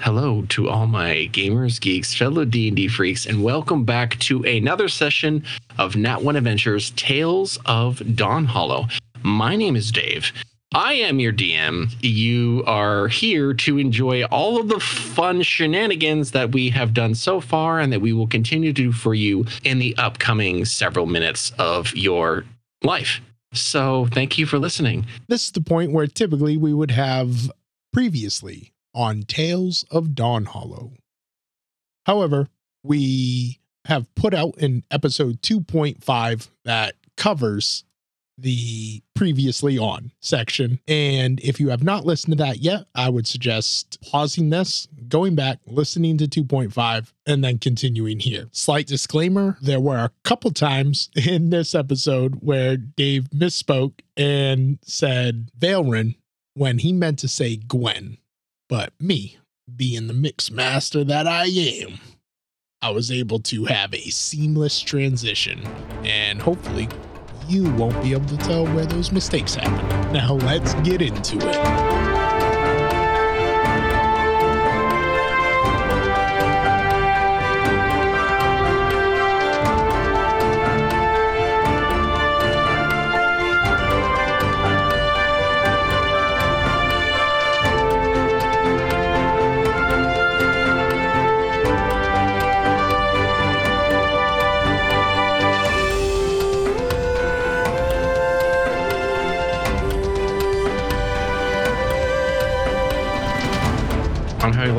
Hello to all my gamers, geeks, fellow D&D freaks, and welcome back to another session of Nat One Adventures Tales of Dawn Hollow. My name is Dave. I am your DM. You are here to enjoy all of the fun shenanigans that we have done so far and that we will continue to do for you in the upcoming several minutes of your life. So, thank you for listening. This is the point where typically we would have previously on Tales of Dawn Hollow. However, we have put out an episode 2.5 that covers the previously on section. And if you have not listened to that yet, I would suggest pausing this, going back, listening to 2.5, and then continuing here. Slight disclaimer there were a couple times in this episode where Dave misspoke and said Valrin when he meant to say Gwen. But me, being the mix master that I am, I was able to have a seamless transition. And hopefully, you won't be able to tell where those mistakes happen. Now, let's get into it.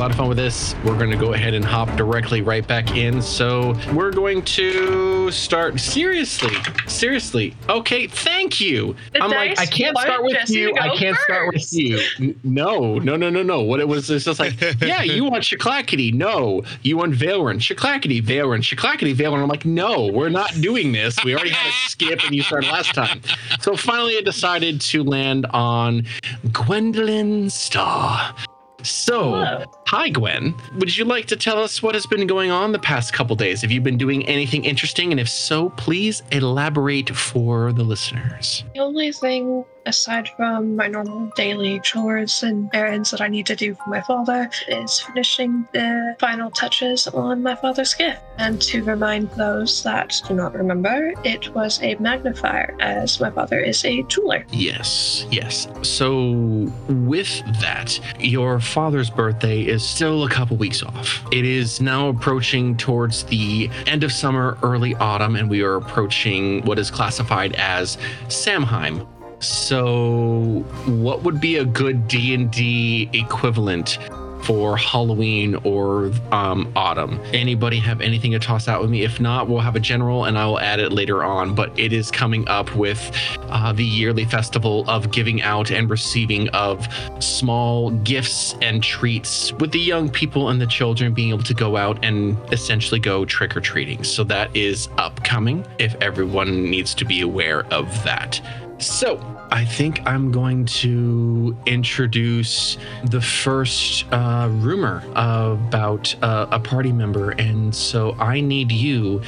Lot of fun with this. We're going to go ahead and hop directly right back in. So we're going to start seriously, seriously. Okay, thank you. The I'm like, I can't start with Jesse you. I can't start with you. No, no, no, no, no. What it was is just like, yeah, you want Shaklackety. No, you want Valrin. Shaklackety, Valrin. Shaklackety, Valrin. I'm like, no, we're not doing this. We already had a skip and you started last time. So finally, I decided to land on Gwendolyn Starr. So, Hello. hi Gwen. Would you like to tell us what has been going on the past couple days? Have you been doing anything interesting? And if so, please elaborate for the listeners. The only thing aside from my normal daily chores and errands that I need to do for my father is finishing the final touches on my father's gift. And to remind those that do not remember, it was a magnifier, as my father is a jeweler. Yes, yes. So, with that, your father's birthday is still a couple weeks off. It is now approaching towards the end of summer, early autumn, and we are approaching what is classified as Samhain. So, what would be a good D&D equivalent for Halloween or um, autumn. Anybody have anything to toss out with me? If not, we'll have a general and I will add it later on. But it is coming up with uh, the yearly festival of giving out and receiving of small gifts and treats with the young people and the children being able to go out and essentially go trick or treating. So that is upcoming if everyone needs to be aware of that. So, I think I'm going to introduce the first uh, rumor about uh, a party member. And so I need you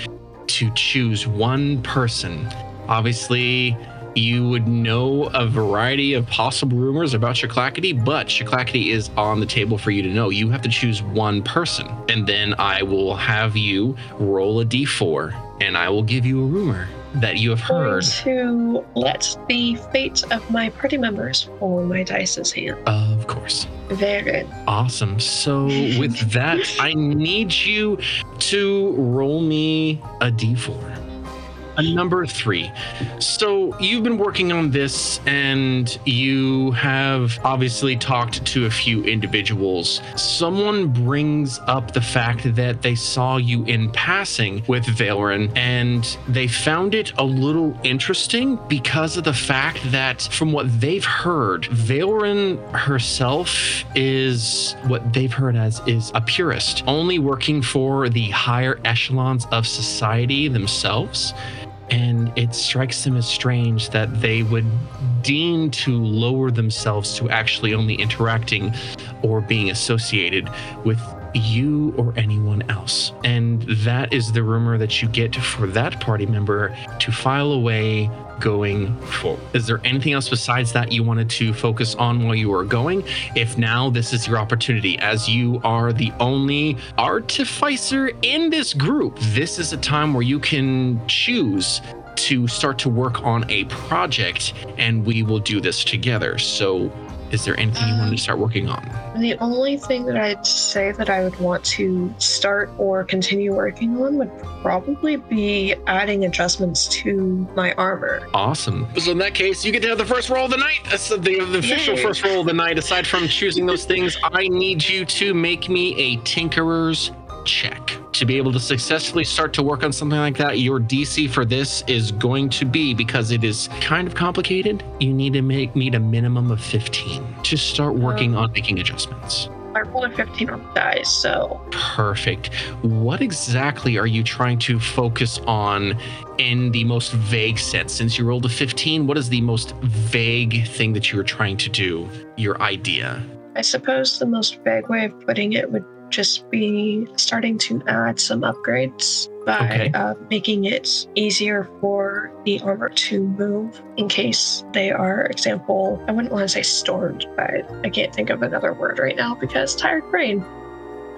to choose one person. Obviously, you would know a variety of possible rumors about Shaklackety, but Shaklackety is on the table for you to know. You have to choose one person. And then I will have you roll a d4 and I will give you a rumor that you have heard. to let the fate of my party members fall my dice's hand. Of course. Very good. Awesome. So with that, I need you to roll me a d4. A number three. So you've been working on this and you have obviously talked to a few individuals. Someone brings up the fact that they saw you in passing with Valrin and they found it a little interesting because of the fact that from what they've heard, Valrin herself is what they've heard as is a purist, only working for the higher echelons of society themselves and it strikes them as strange that they would deem to lower themselves to actually only interacting or being associated with you or anyone else. And that is the rumor that you get for that party member to file away going forward. Is there anything else besides that you wanted to focus on while you were going? If now this is your opportunity, as you are the only artificer in this group, this is a time where you can choose to start to work on a project and we will do this together. So, is there anything you want to start working on? The only thing that I'd say that I would want to start or continue working on would probably be adding adjustments to my armor. Awesome. So in that case, you get to have the first roll of the night. That's the, the official Yay. first roll of the night. Aside from choosing those things, I need you to make me a Tinkerer's check. To be able to successfully start to work on something like that, your DC for this is going to be because it is kind of complicated. You need to make need a minimum of 15 to start working on making adjustments. I rolled a 15 on the dice, so Perfect. What exactly are you trying to focus on in the most vague sense? Since you rolled a 15, what is the most vague thing that you are trying to do? Your idea. I suppose the most vague way of putting it would just be starting to add some upgrades by Okay. uh, making it easier for the armor to move in case they are, example, I wouldn't want to say stormed, but I can't think of another word right now because tired brain.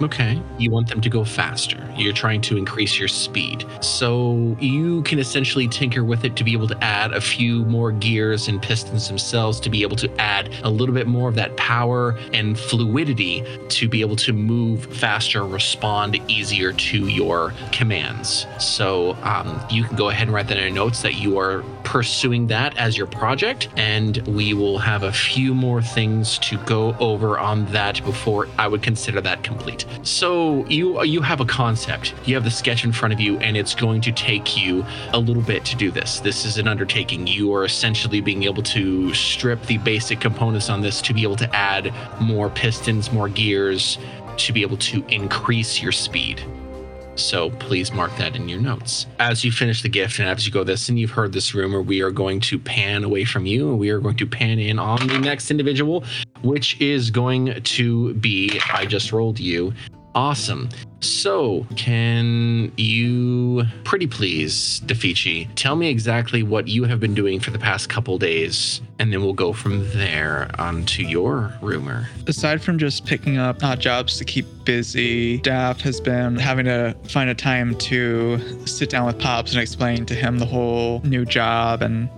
Okay. You want them to go faster. You're trying to increase your speed. So you can essentially tinker with it to be able to add a few more gears and pistons themselves to be able to add a little bit more of that power and fluidity to be able to move faster, respond easier to your commands. So um, you can go ahead and write that in your notes that you are pursuing that as your project. And we will have a few more things to go over on that before I would consider that complete. So you you have a concept, you have the sketch in front of you, and it's going to take you a little bit to do this. This is an undertaking. You are essentially being able to strip the basic components on this to be able to add more pistons, more gears, to be able to increase your speed. So please mark that in your notes. As you finish the gift and as you go this, and you've heard this rumor, we are going to pan away from you and we are going to pan in on the next individual, which is going to be I just rolled you. Awesome. So, can you, pretty please, Defici, tell me exactly what you have been doing for the past couple days, and then we'll go from there on to your rumor. aside from just picking up odd jobs to keep busy, Daff has been having to find a time to sit down with Pops and explain to him the whole new job and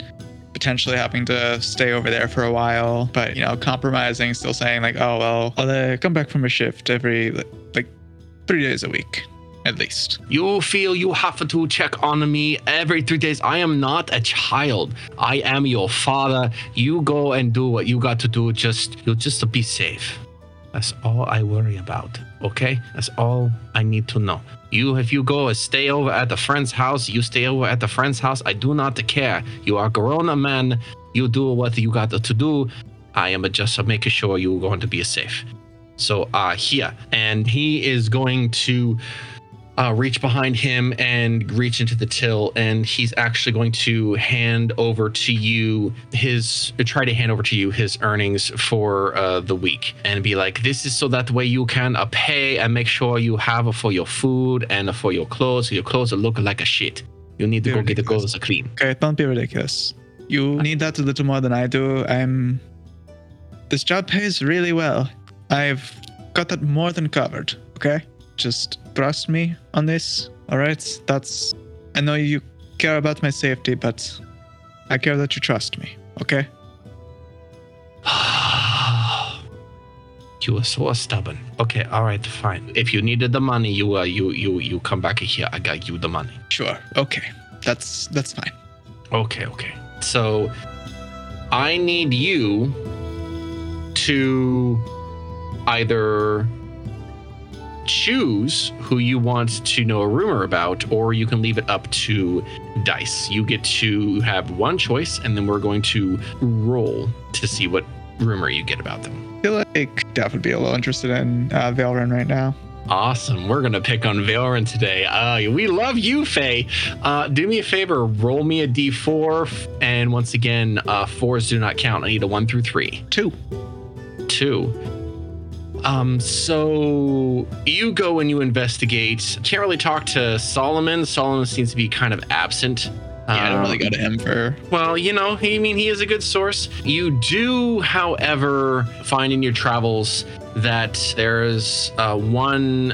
potentially having to stay over there for a while, but you know, compromising, still saying like, oh well, I'll uh, come back from a shift every like, three days a week at least. You feel you have to check on me every three days. I am not a child. I am your father. You go and do what you got to do. Just you just be safe. That's all I worry about. Okay? That's all I need to know. You if you go stay over at the friend's house, you stay over at the friend's house. I do not care. You are grown man. You do what you got to do. I am just making sure you're going to be safe. So uh here. And he is going to uh, reach behind him and reach into the till, and he's actually going to hand over to you his try to hand over to you his earnings for uh, the week, and be like, "This is so that way you can uh, pay and make sure you have for your food and for your clothes. Your clothes look like a shit. You need to go get the Ridiculous. clothes clean." Okay, don't be ridiculous. You need that a little more than I do. I'm. This job pays really well. I've got that more than covered. Okay, just trust me on this. All right, that's. I know you care about my safety, but I care that you trust me. Okay. you are so stubborn. Okay, all right, fine. If you needed the money, you uh, you you you come back here. I got you the money. Sure. Okay. That's that's fine. Okay, okay. So I need you to either choose who you want to know a rumor about, or you can leave it up to dice. You get to have one choice, and then we're going to roll to see what rumor you get about them. I feel like Daph would be a little interested in uh, Valrin right now. Awesome. We're gonna pick on Valrin today. Uh, we love you, Faye. Uh, do me a favor, roll me a d4, and once again, uh, fours do not count. I need a one through three. Two. Two. Um, so you go and you investigate. Can't really talk to Solomon. Solomon seems to be kind of absent Yeah, I don't really go to him for. Well, you know, he, I mean, he is a good source. You do, however, find in your travels that there is uh, one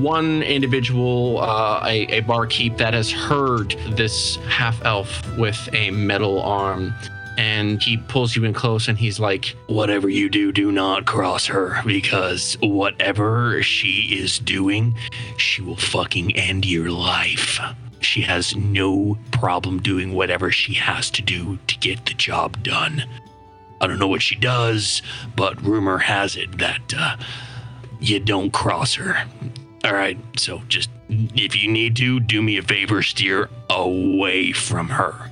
one individual, uh, a, a barkeep, that has heard this half elf with a metal arm. And he pulls you in close and he's like, Whatever you do, do not cross her because whatever she is doing, she will fucking end your life. She has no problem doing whatever she has to do to get the job done. I don't know what she does, but rumor has it that uh, you don't cross her. All right, so just if you need to, do me a favor, steer away from her.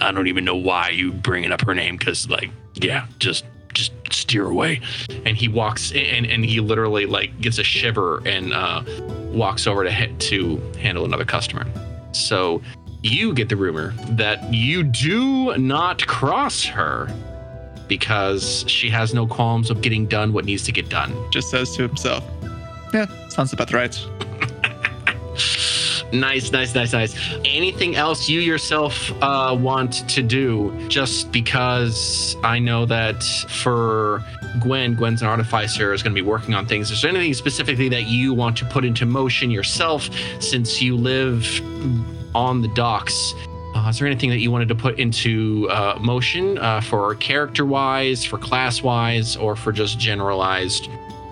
I don't even know why you bringing up her name, because like, yeah, just just steer away. And he walks in, and he literally like gets a shiver and uh, walks over to ha- to handle another customer. So you get the rumor that you do not cross her because she has no qualms of getting done what needs to get done. Just says to himself, "Yeah, sounds about right." Nice, nice, nice, nice. Anything else you yourself uh, want to do? Just because I know that for Gwen, Gwen's an artificer, is going to be working on things. Is there anything specifically that you want to put into motion yourself since you live on the docks? Uh, is there anything that you wanted to put into uh, motion uh, for character wise, for class wise, or for just generalized?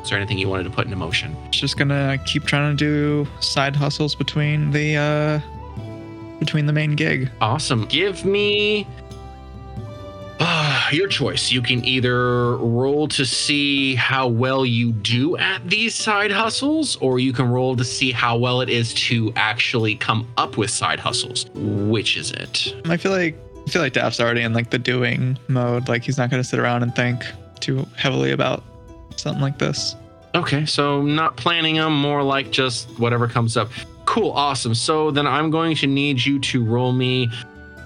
Is there anything you wanted to put into motion? Just gonna keep trying to do side hustles between the uh between the main gig. Awesome. Give me uh, your choice. You can either roll to see how well you do at these side hustles, or you can roll to see how well it is to actually come up with side hustles. Which is it? I feel like I feel like Daph's already in like the doing mode. Like he's not gonna sit around and think too heavily about something like this. Okay, so not planning them, more like just whatever comes up. Cool, awesome. So then I'm going to need you to roll me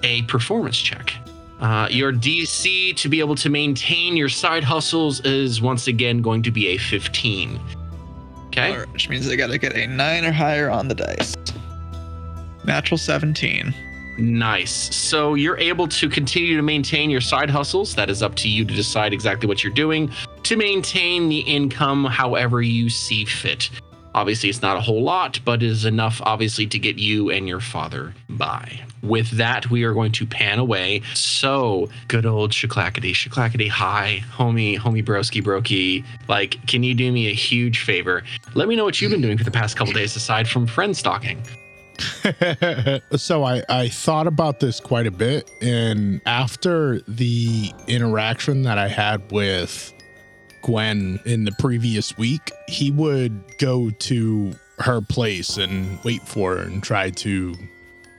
a performance check. Uh, your DC to be able to maintain your side hustles is once again going to be a 15. Okay. Which means I gotta get a nine or higher on the dice. Natural 17. Nice. So you're able to continue to maintain your side hustles. That is up to you to decide exactly what you're doing to maintain the income however you see fit. Obviously, it's not a whole lot, but it is enough, obviously, to get you and your father by. With that, we are going to pan away. So, good old Shaklackety, Shaklackety, hi, homie, homie broski brokey. Like, can you do me a huge favor? Let me know what you've been doing for the past couple days aside from friend stalking. so I, I thought about this quite a bit and after the interaction that i had with gwen in the previous week he would go to her place and wait for her and try to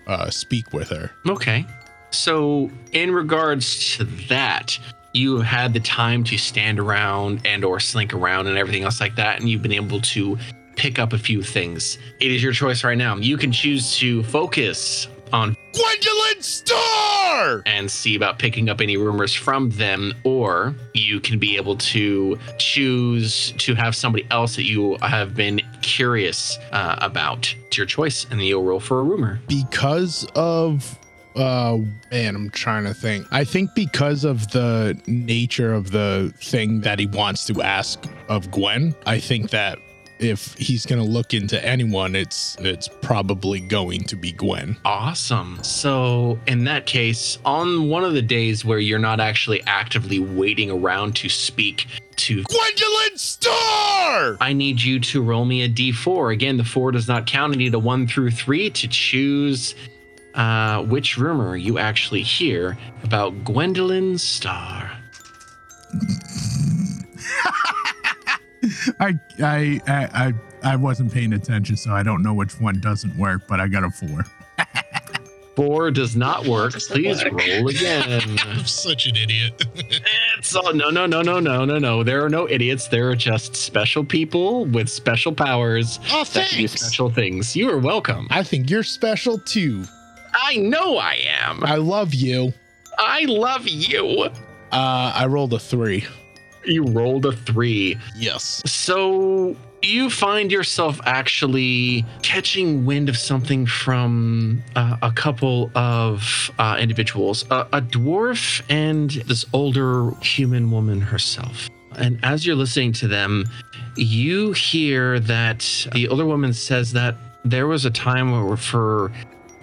uh, speak with her Okay. So, in regards to that, you had the time to stand around and or slink around and everything else like that and you've been able to pick up a few things. It is your choice right now. You can choose to focus on gwendolyn star and see about picking up any rumors from them or you can be able to choose to have somebody else that you have been curious uh, about. It's your choice and then you'll roll for a rumor. because of uh man i'm trying to think i think because of the nature of the thing that he wants to ask of gwen i think that if he's going to look into anyone it's it's probably going to be gwen Awesome. So, in that case, on one of the days where you're not actually actively waiting around to speak to, gwendolyn star I need you to roll me a d4. Again, the four does not count. I need a one through three to choose uh, which rumor you actually hear about Gwendolyn Starr. I, I I I I wasn't paying attention, so I don't know which one doesn't work, but I got a four. Four does not work. Please roll again. I'm such an idiot. it's all no, no, no, no, no, no, no. There are no idiots. There are just special people with special powers oh that do thanks special things. You are welcome. i think you're special too I know I am. i love you I love you. uh i rolled a three You rolled a three. Yes. So you find yourself actually catching wind of something from uh, a couple of uh, individuals a, a dwarf and this older human woman herself. And as you're listening to them, you hear that the older woman says that there was a time where, for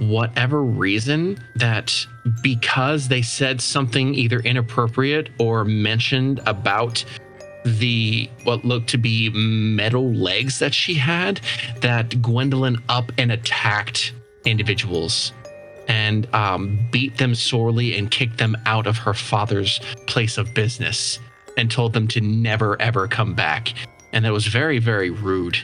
whatever reason, that because they said something either inappropriate or mentioned about the what looked to be metal legs that she had that Gwendolyn up and attacked individuals and um, beat them sorely and kicked them out of her father's place of business and told them to never ever come back. And that was very very rude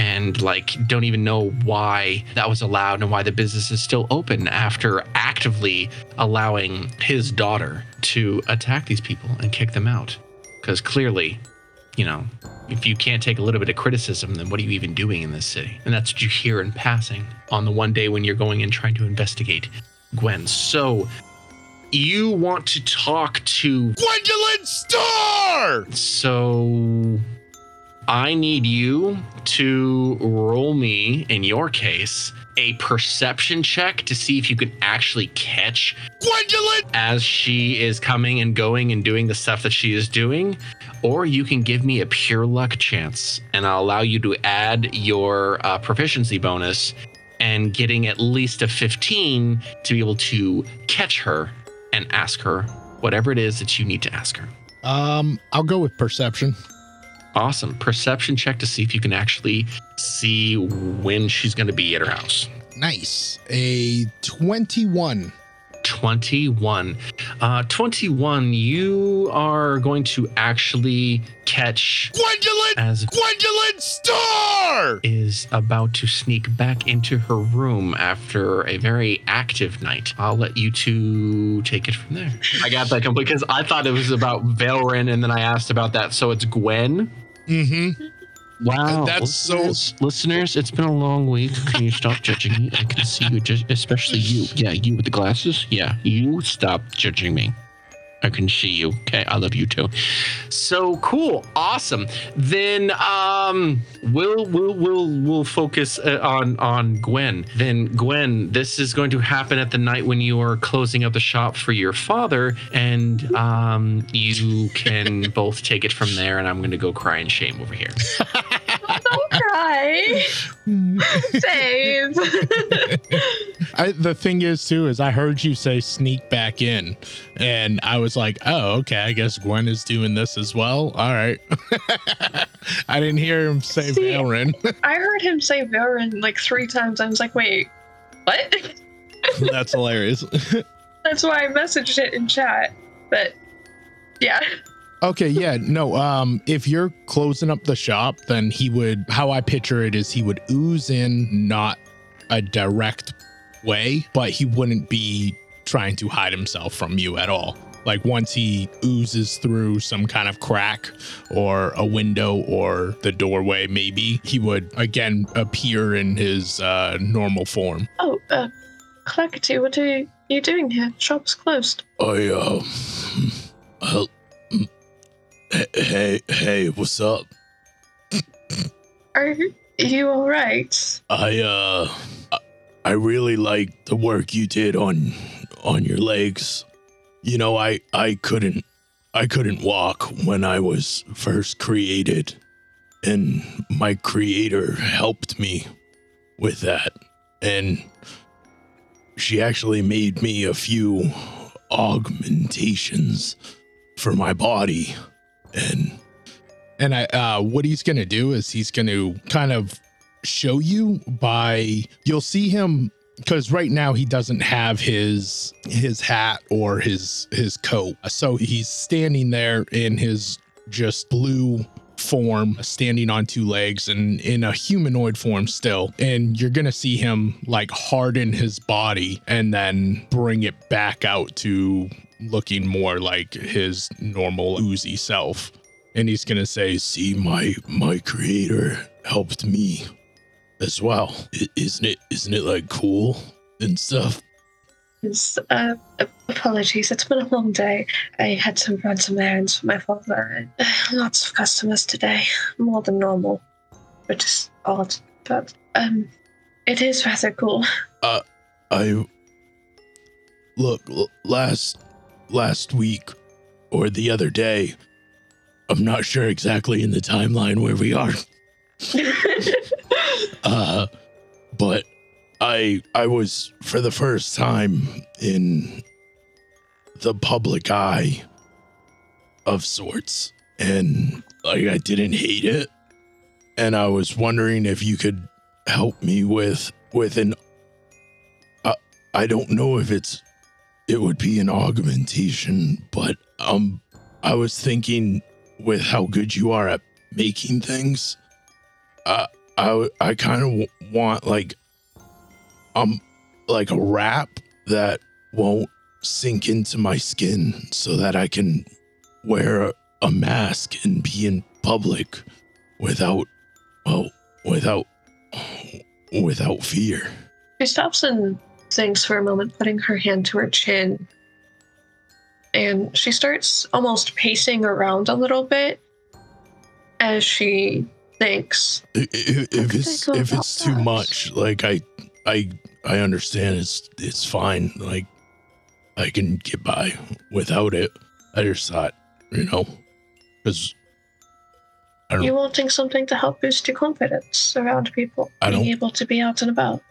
and like don't even know why that was allowed and why the business is still open after actively allowing his daughter to attack these people and kick them out because clearly, you know, if you can't take a little bit of criticism, then what are you even doing in this city? And that's what you hear in passing on the one day when you're going in trying to investigate Gwen. So you want to talk to. Gwendolyn Star! So I need you to roll me, in your case, a perception check to see if you can actually catch Gwendolyn! as she is coming and going and doing the stuff that she is doing, or you can give me a pure luck chance, and I'll allow you to add your uh, proficiency bonus and getting at least a 15 to be able to catch her and ask her whatever it is that you need to ask her. Um, I'll go with perception. Awesome. Perception check to see if you can actually see when she's going to be at her house. Nice. A 21. 21. Uh, 21, you are going to actually catch Gwendolyn! as Gwendolyn Star! is about to sneak back into her room after a very active night. I'll let you two take it from there. I got that complete because I thought it was about Valrin and then I asked about that. So it's Gwen. Mm-hmm. Wow. That's so- listeners, Listeners, it's been a long week. Can you stop judging me? I can see you, especially you. Yeah, you with the glasses. Yeah, you stop judging me. I can see you. Okay, I love you too. So cool, awesome. Then um, we'll we'll we'll we'll focus uh, on on Gwen. Then Gwen, this is going to happen at the night when you are closing up the shop for your father, and um, you can both take it from there. And I'm going to go cry in shame over here. Don't cry. Save. I, the thing is, too, is I heard you say sneak back in, and I was like, oh, okay, I guess Gwen is doing this as well. All right. I didn't hear him say See- Valrin. I heard him say Varin like three times. I was like, wait, what? That's hilarious. That's why I messaged it in chat. But yeah. Okay, yeah, no. Um, if you're closing up the shop, then he would. How I picture it is he would ooze in, not a direct way, but he wouldn't be trying to hide himself from you at all. Like once he oozes through some kind of crack or a window or the doorway, maybe he would again appear in his uh, normal form. Oh, uh, Clackety, what are you doing here? Shop's closed. I uh, uh hey hey, what's up? Are you alright? I uh I really like the work you did on on your legs. You know, I I couldn't I couldn't walk when I was first created and my creator helped me with that and she actually made me a few augmentations for my body and and I uh what he's going to do is he's going to kind of show you by you'll see him because right now he doesn't have his his hat or his his coat. So he's standing there in his just blue form standing on two legs and in a humanoid form still. And you're gonna see him like harden his body and then bring it back out to looking more like his normal oozy self and he's gonna say see my my creator helped me as well I- isn't it isn't it like cool and stuff Is, uh, apologies, it's been a long day. I had to run some errands for my father. Lots of customers today, more than normal, which is odd, but um, it is rather cool. Uh, I look l- last last week or the other day. I'm not sure exactly in the timeline where we are. Uh, but I I was for the first time in the public eye of sorts, and like I didn't hate it, and I was wondering if you could help me with with an. Uh, I don't know if it's it would be an augmentation, but um, I was thinking with how good you are at making things. Uh, I I kind of w- want like um like a wrap that won't sink into my skin so that I can wear a, a mask and be in public without well without without fear. And thinks for a moment, putting her hand to her chin. And she starts almost pacing around a little bit as she thinks. I- i- If, if it's if about it's too much, like I I I understand it's it's fine. Like I can get by without it. I just thought, you know, because I don't You wanting something to help boost your confidence around people, I being able to be out and about.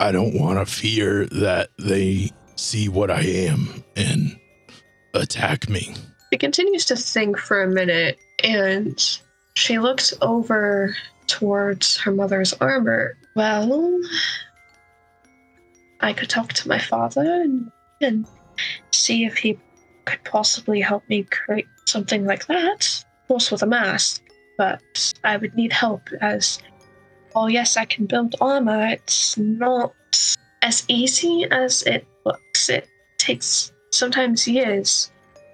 I don't want to fear that they see what I am and attack me. She continues to think for a minute and she looks over towards her mother's armor. Well, I could talk to my father and, and see if he could possibly help me create something like that. Of course, with a mask, but I would need help as, oh, yes, I can build armor. It's not as easy as it looks. It takes sometimes years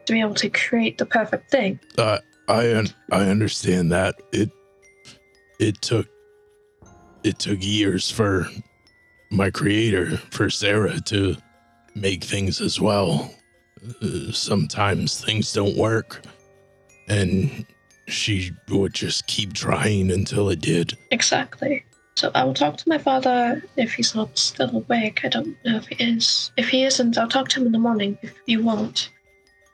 to be able to create the perfect thing. I un- I understand that it it took it took years for my creator for Sarah to make things as well. Uh, sometimes things don't work, and she would just keep trying until it did. Exactly. So I will talk to my father if he's not still awake. I don't know if he is. If he isn't, I'll talk to him in the morning if you want.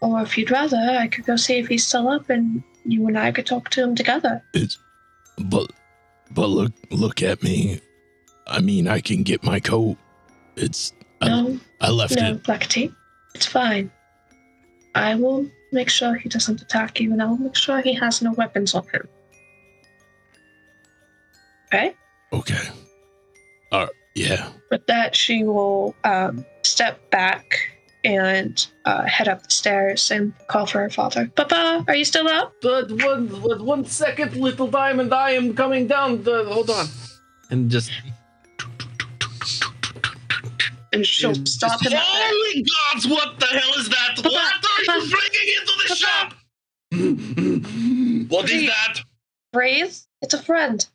Or if you'd rather, I could go see if he's still up and you and I could talk to him together. It's but but look look at me. I mean, I can get my coat. It's I, No, I left no, it. Clackety. It's fine. I will make sure he doesn't attack you and I'll make sure he has no weapons on him. Okay? Okay. Uh, yeah. With that, she will um, step back and uh, head up the stairs and call for her father. Papa, are you still up? But one, but one second, little diamond, I am coming down. The, hold on. And just. And she'll stop him. Holy gods, what the hell is that? What are you bringing into the shop? What is that? Breathe. It's a friend.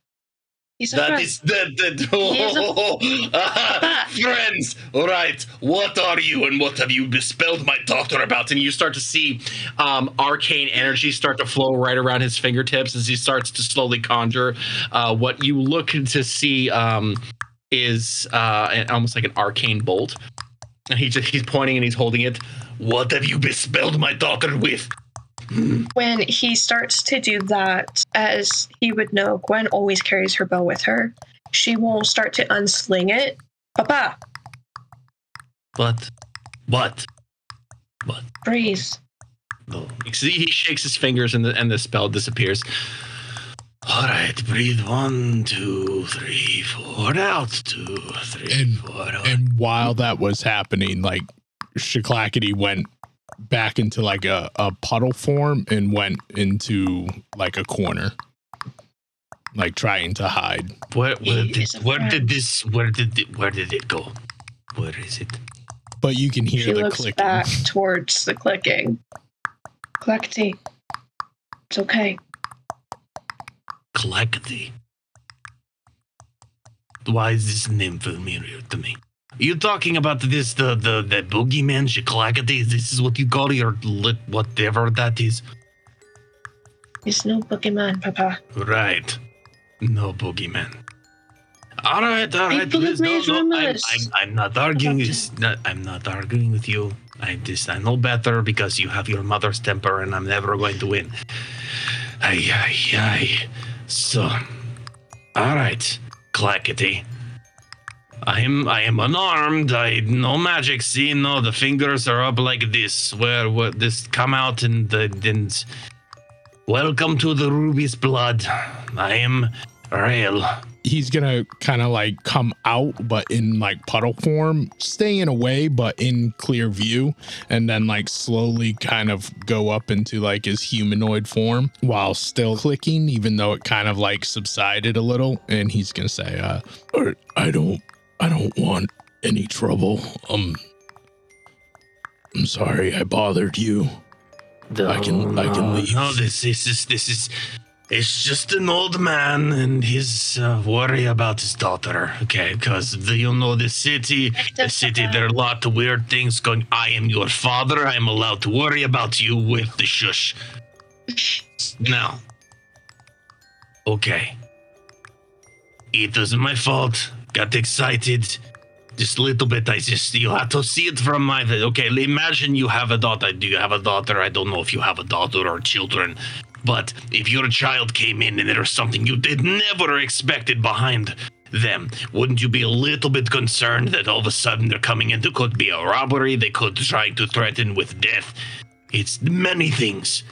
He's a That friend. is the, the He is a- friends. All right, what are you and what have you bespelled my daughter about? and you start to see um, arcane energy start to flow right around his fingertips as he starts to slowly conjure. Uh, what you look to see um, is uh, an, almost like an arcane bolt. And he just, he's pointing and he's holding it. What have you bespelled my daughter with? when he starts to do that, as he would know, Gwen always carries her bow with her. She will start to unsling it. Papa, What? What? breathe. Oh. You see, He shakes his fingers and the, and the spell disappears. All right, breathe one, two, three, four, out, two, three, And- four, out. And while that was happening, like Shaklackety went back into like a, a puddle form and went into like a corner. Like trying to hide. Where, where, He did, is where did this? Where did it, where did it go? Where is it? But you can hear She the looks clicking. back towards the clicking. Clackety. It's okay. Clackety. Why is this name familiar to me? You talking about this the the the boogeyman Shiklakati? This is what you call your lit whatever that is. It's no boogeyman, Papa. Right. No boogeyman. All right, all right. Please, no, no, I'm, I'm, I'm not arguing. It's not, I'm not arguing with you. I just I know better because you have your mother's temper, and I'm never going to win. Ay ay ay. So, all right, Clackety. I am I am unarmed. I no magic. See, no, the fingers are up like this. Where what this come out and the and welcome to the Ruby's blood. I am Rael. He's gonna kind of like come out, but in like puddle form, staying away, but in clear view, and then like slowly kind of go up into like his humanoid form while still clicking, even though it kind of like subsided a little. And he's gonna say, uh, "Uh, I don't, I don't want any trouble. Um, I'm sorry I bothered you. I can- I can leave. No, this, this is this is. It's just an old man and his uh, worry about his daughter. Okay, because you know the city, the city. There are a lot of weird things going. I am your father. I am allowed to worry about you with the shush. Now, okay. It was my fault. Got excited. Just a little bit. I just you have to see it from my okay. Imagine you have a daughter. Do you have a daughter? I don't know if you have a daughter or children, but if your child came in and there was something you did never expected behind them, wouldn't you be a little bit concerned that all of a sudden they're coming in? There could be a robbery. They could try to threaten with death. It's many things.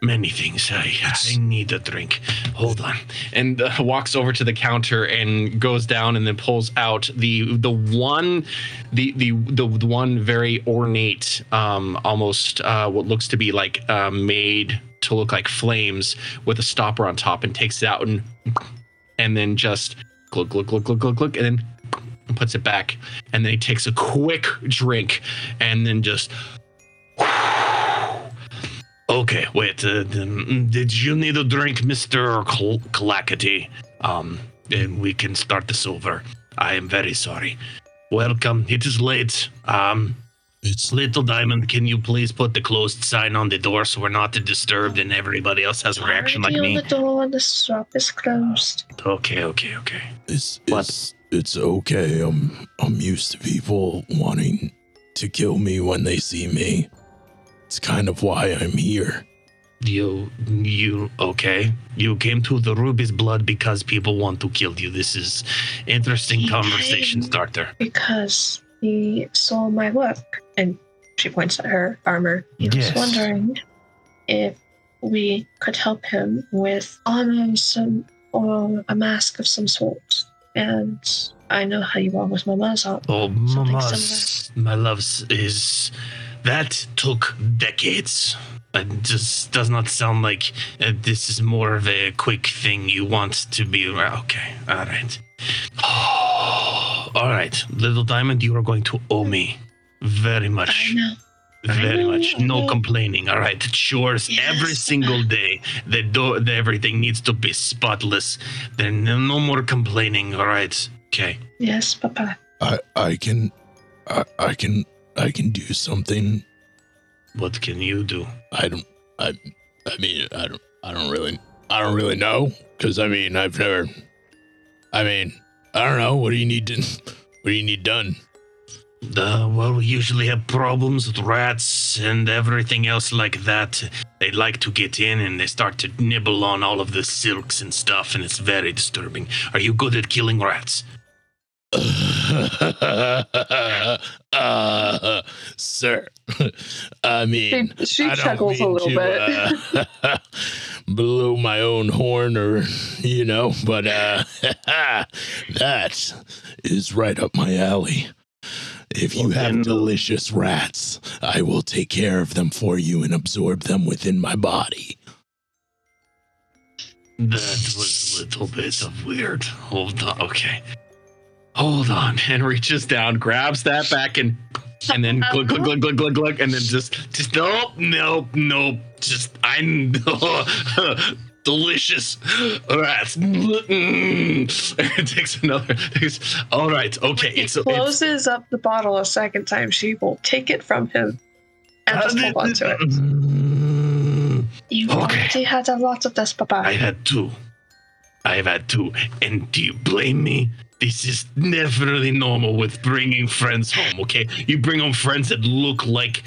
Many things. I, I need a drink. Hold on. and uh, walks over to the counter and goes down and then pulls out the the one the the the, the one very ornate um almost uh what looks to be like uh, made to look like flames with a stopper on top and takes it out and and then just glug glug glug glug glug glug and then puts it back and then he takes a quick drink and then just Okay, wait. Uh, did you need a drink, Mister Cl- Clackety? Um, and we can start this over. I am very sorry. Welcome. It is late. Um, It's Little Diamond, can you please put the closed sign on the door so we're not disturbed and everybody else has a reaction like Already me? on the door and the shop is closed. Okay, okay, okay. It's What? it's it's okay. I'm I'm used to people wanting to kill me when they see me. It's kind of why I'm here. You, you, okay? You came to the Ruby's Blood because people want to kill you. This is interesting He conversation came- starter. because he saw my work and she points at her armor. He was wondering if we could help him with armor some, or a mask of some sort. And I know how you are with art. Oh, mama's, my loves is that took decades. It just does not sound like uh, this is more of a quick thing you want to be. Okay, all right. all right, little diamond, you are going to owe me very I much. know. Very much. No complaining. All right. Chores every single day. The door, the, everything needs to be spotless. Then no more complaining. All right. Okay. Yes, Papa. I I can I, I can I can do something. What can you do? I don't I I mean I don't I don't really I don't really know because I mean I've never. I mean I don't know. What do you need to? What do you need done? Uh, well, we usually have problems with rats and everything else like that. They like to get in and they start to nibble on all of the silks and stuff, and it's very disturbing. Are you good at killing rats? uh, sir. I mean, She, she I don't chuckles a mean little to, bit. uh, blow my own horn, or you know, but uh, that is right up my alley. If you Well, have delicious rats, I will take care of them for you and absorb them within my body. That was a little bit of weird. Hold on. Okay. Hold on. and reaches down, grabs that back, and and then glug glug glug glug glug glug, and then just just Nope, nope, nope. Just I delicious rats. Mm. it takes another. Takes, all right, okay. He It's, it's closes up the bottle a second time. She will take it from him and just hold on to it. Mm. You Okay. already had a lot of this, Papa. I had two. I've had two. And do you blame me? This is definitely normal with bringing friends home, okay? You bring home friends that look like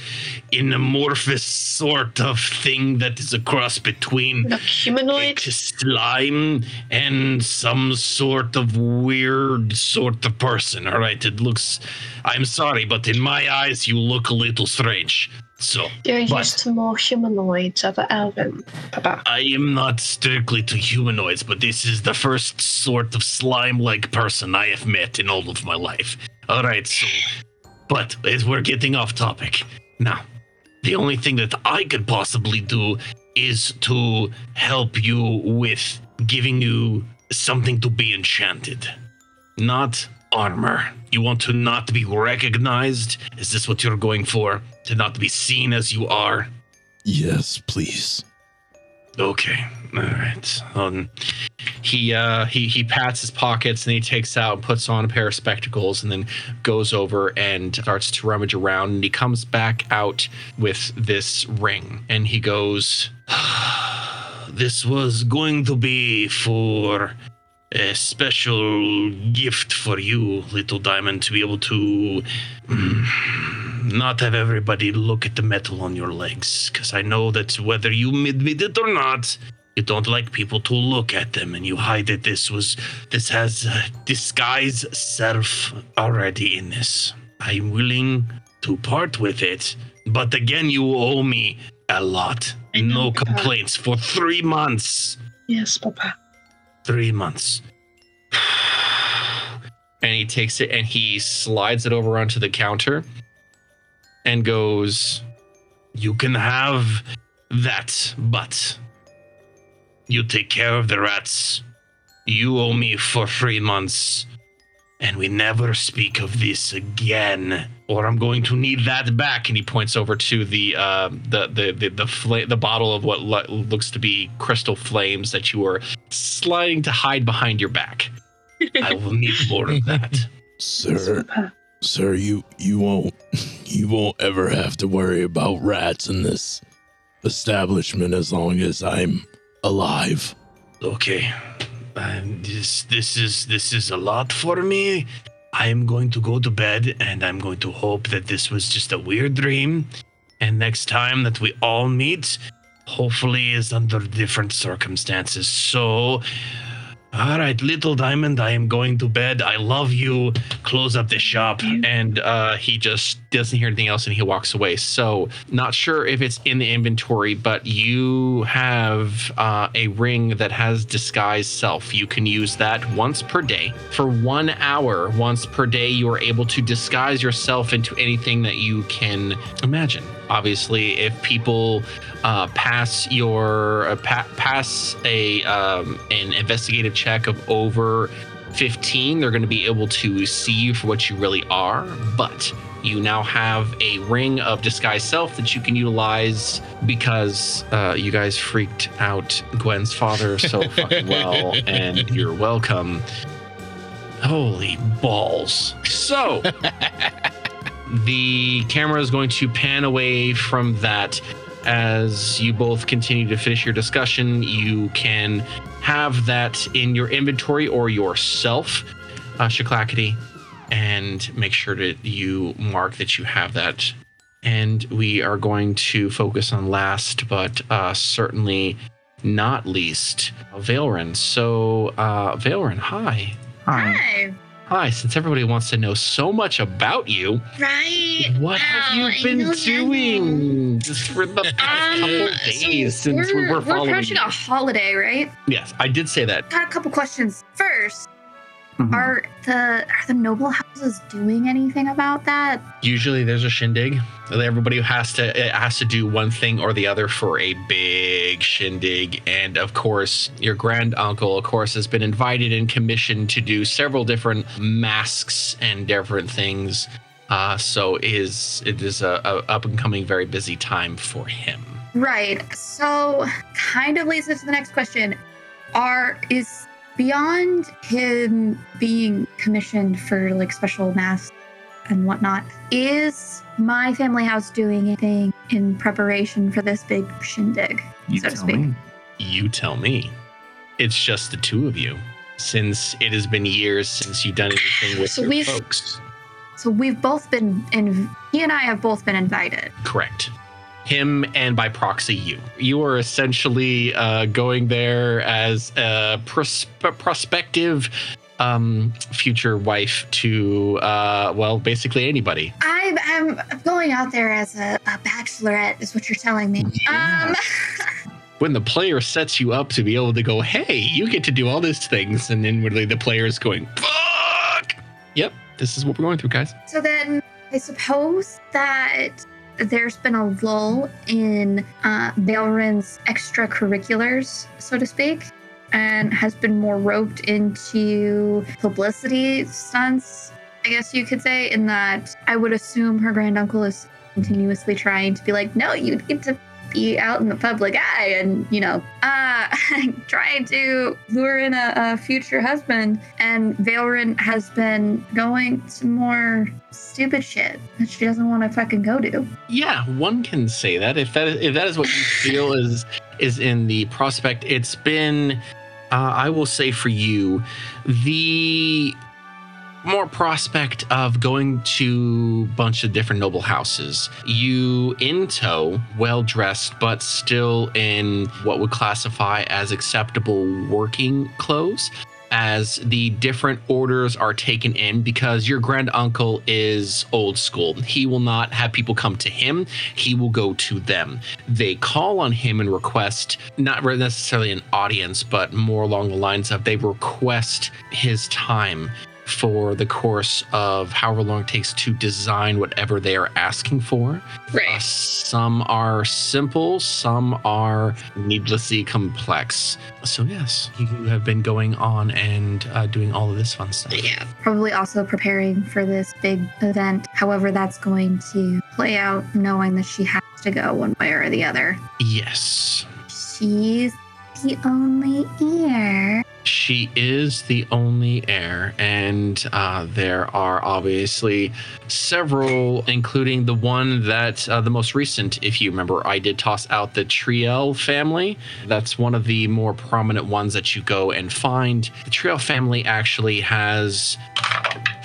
an amorphous sort of thing that is a cross between a humanoid. a slime and some sort of weird sort of person, all right? It looks. I'm sorry, but in my eyes, you look a little strange. So. You're used to more humanoids of Elven, Papa. I am not strictly to humanoids, but this is the first sort of slime like person I have met in all of my life. Alright, so. But as we're getting off topic. Now, the only thing that I could possibly do is to help you with giving you something to be enchanted. Not armor. You want to not be recognized? Is this what you're going for? To not be seen as you are? Yes, please. Okay. All right. Um, He uh he he pats his pockets and he takes out and puts on a pair of spectacles and then goes over and starts to rummage around and he comes back out with this ring and he goes this was going to be for a special gift for you, little diamond, to be able to mm, not have everybody look at the metal on your legs. Because I know that whether you admit it or not, you don't like people to look at them, and you hide that this was this has uh, disguise self already in this. I'm willing to part with it, but again, you owe me a lot. No complaints for three months. Yes, Papa. Three months. and he takes it and he slides it over onto the counter and goes You can have that, but you take care of the rats. You owe me for three months, and we never speak of this again, or I'm going to need that back. and he points over to the uh, the the the the, fla- the bottle of what lo- looks to be crystal flames that you are sliding to hide behind your back. I will need more of that. Sir, sir, you you won't you won't ever have to worry about rats in this establishment as long as I'm alive. Okay. Um, this this is this is a lot for me. I am going to go to bed and I'm going to hope that this was just a weird dream. And next time that we all meet, hopefully is under different circumstances. So all right, little diamond, I am going to bed. I love you. Close up the shop. and uh, he just doesn't hear anything else and he walks away. So, not sure if it's in the inventory, but you have uh, a ring that has disguise self. You can use that once per day. For one hour, once per day, you are able to disguise yourself into anything that you can imagine. Obviously, if people uh, pass your uh, pa- pass a um, an investigative check of over 15, they're going to be able to see you for what you really are. But you now have a ring of disguise self that you can utilize because uh, you guys freaked out Gwen's father so fucking well, and you're welcome. Holy balls. So. the camera is going to pan away from that as you both continue to finish your discussion. You can have that in your inventory or yourself, uh, Shaklackety, and make sure that you mark that you have that. And we are going to focus on last, but uh, certainly not least, Valrin. So, uh, Valrin, hi. Hi. Hi, since everybody wants to know so much about you, Right. what Wow, have you been doing just for the past Um, couple so days since we we're, were following approaching you? a holiday, right? Yes, I did say that. Got a couple questions. First, Mhm. are the are the noble houses doing anything about that? Usually, there's a shindig. Everybody has to it has to do one thing or the other for a big shindig, and of course, your grand uncle, of course, has been invited and commissioned to do several different masks and different things. Uh, so is it is a, a up and coming very busy time for him. Right. So kind of leads us to the next question. Are is beyond him being commissioned for like special masks and whatnot, is my family house doing anything in preparation for this big shindig? You so to tell speak. me. You tell me. It's just the two of you. Since it has been years since you've done anything with So your folks. So we've both been in he and I have both been invited. Correct. Him and by proxy you. You are essentially uh, going there as a pros- prospective um, future wife to, uh, well, basically anybody. I am going out there as a, a bachelorette, is what you're telling me. Um, When the player sets you up to be able to go, hey, you get to do all these things, and inwardly the player is going, fuck. Yep, this is what we're going through, guys. so then I suppose that there's been a lull in uh, Valrin's extracurriculars, so to speak, and has been more roped into publicity stunts, I guess you could say, in that I would assume her granduncle is continuously trying to be like, no, you need to be out in the public eye and, you know, uh, trying to lure in a, a future husband. And Valrin has been going to more stupid shit that she doesn't want to fucking go to. Yeah, one can say that if that if that is what you feel is is in the prospect. It's been, uh, I will say for you, the more prospect of going to a bunch of different noble houses. You in tow, well dressed, but still in what would classify as acceptable working clothes as the different orders are taken in because your grand uncle is old school. He will not have people come to him, he will go to them. They call on him and request not necessarily an audience, but more along the lines of they request his time for the course of however long it takes to design whatever they are asking for. Uh, some are simple, some are needlessly complex. So, yes, you have been going on and uh, doing all of this fun stuff. Yeah. Probably also preparing for this big event, however that's going to play out, knowing that she has to go one way or the other. Yes, She's the only heir. she is the only heir, and uh, there are obviously several, including the one that uh, the most recent, if you remember, I did toss out the Triel family. That's one of the more prominent ones that you go and find. The Triel family actually has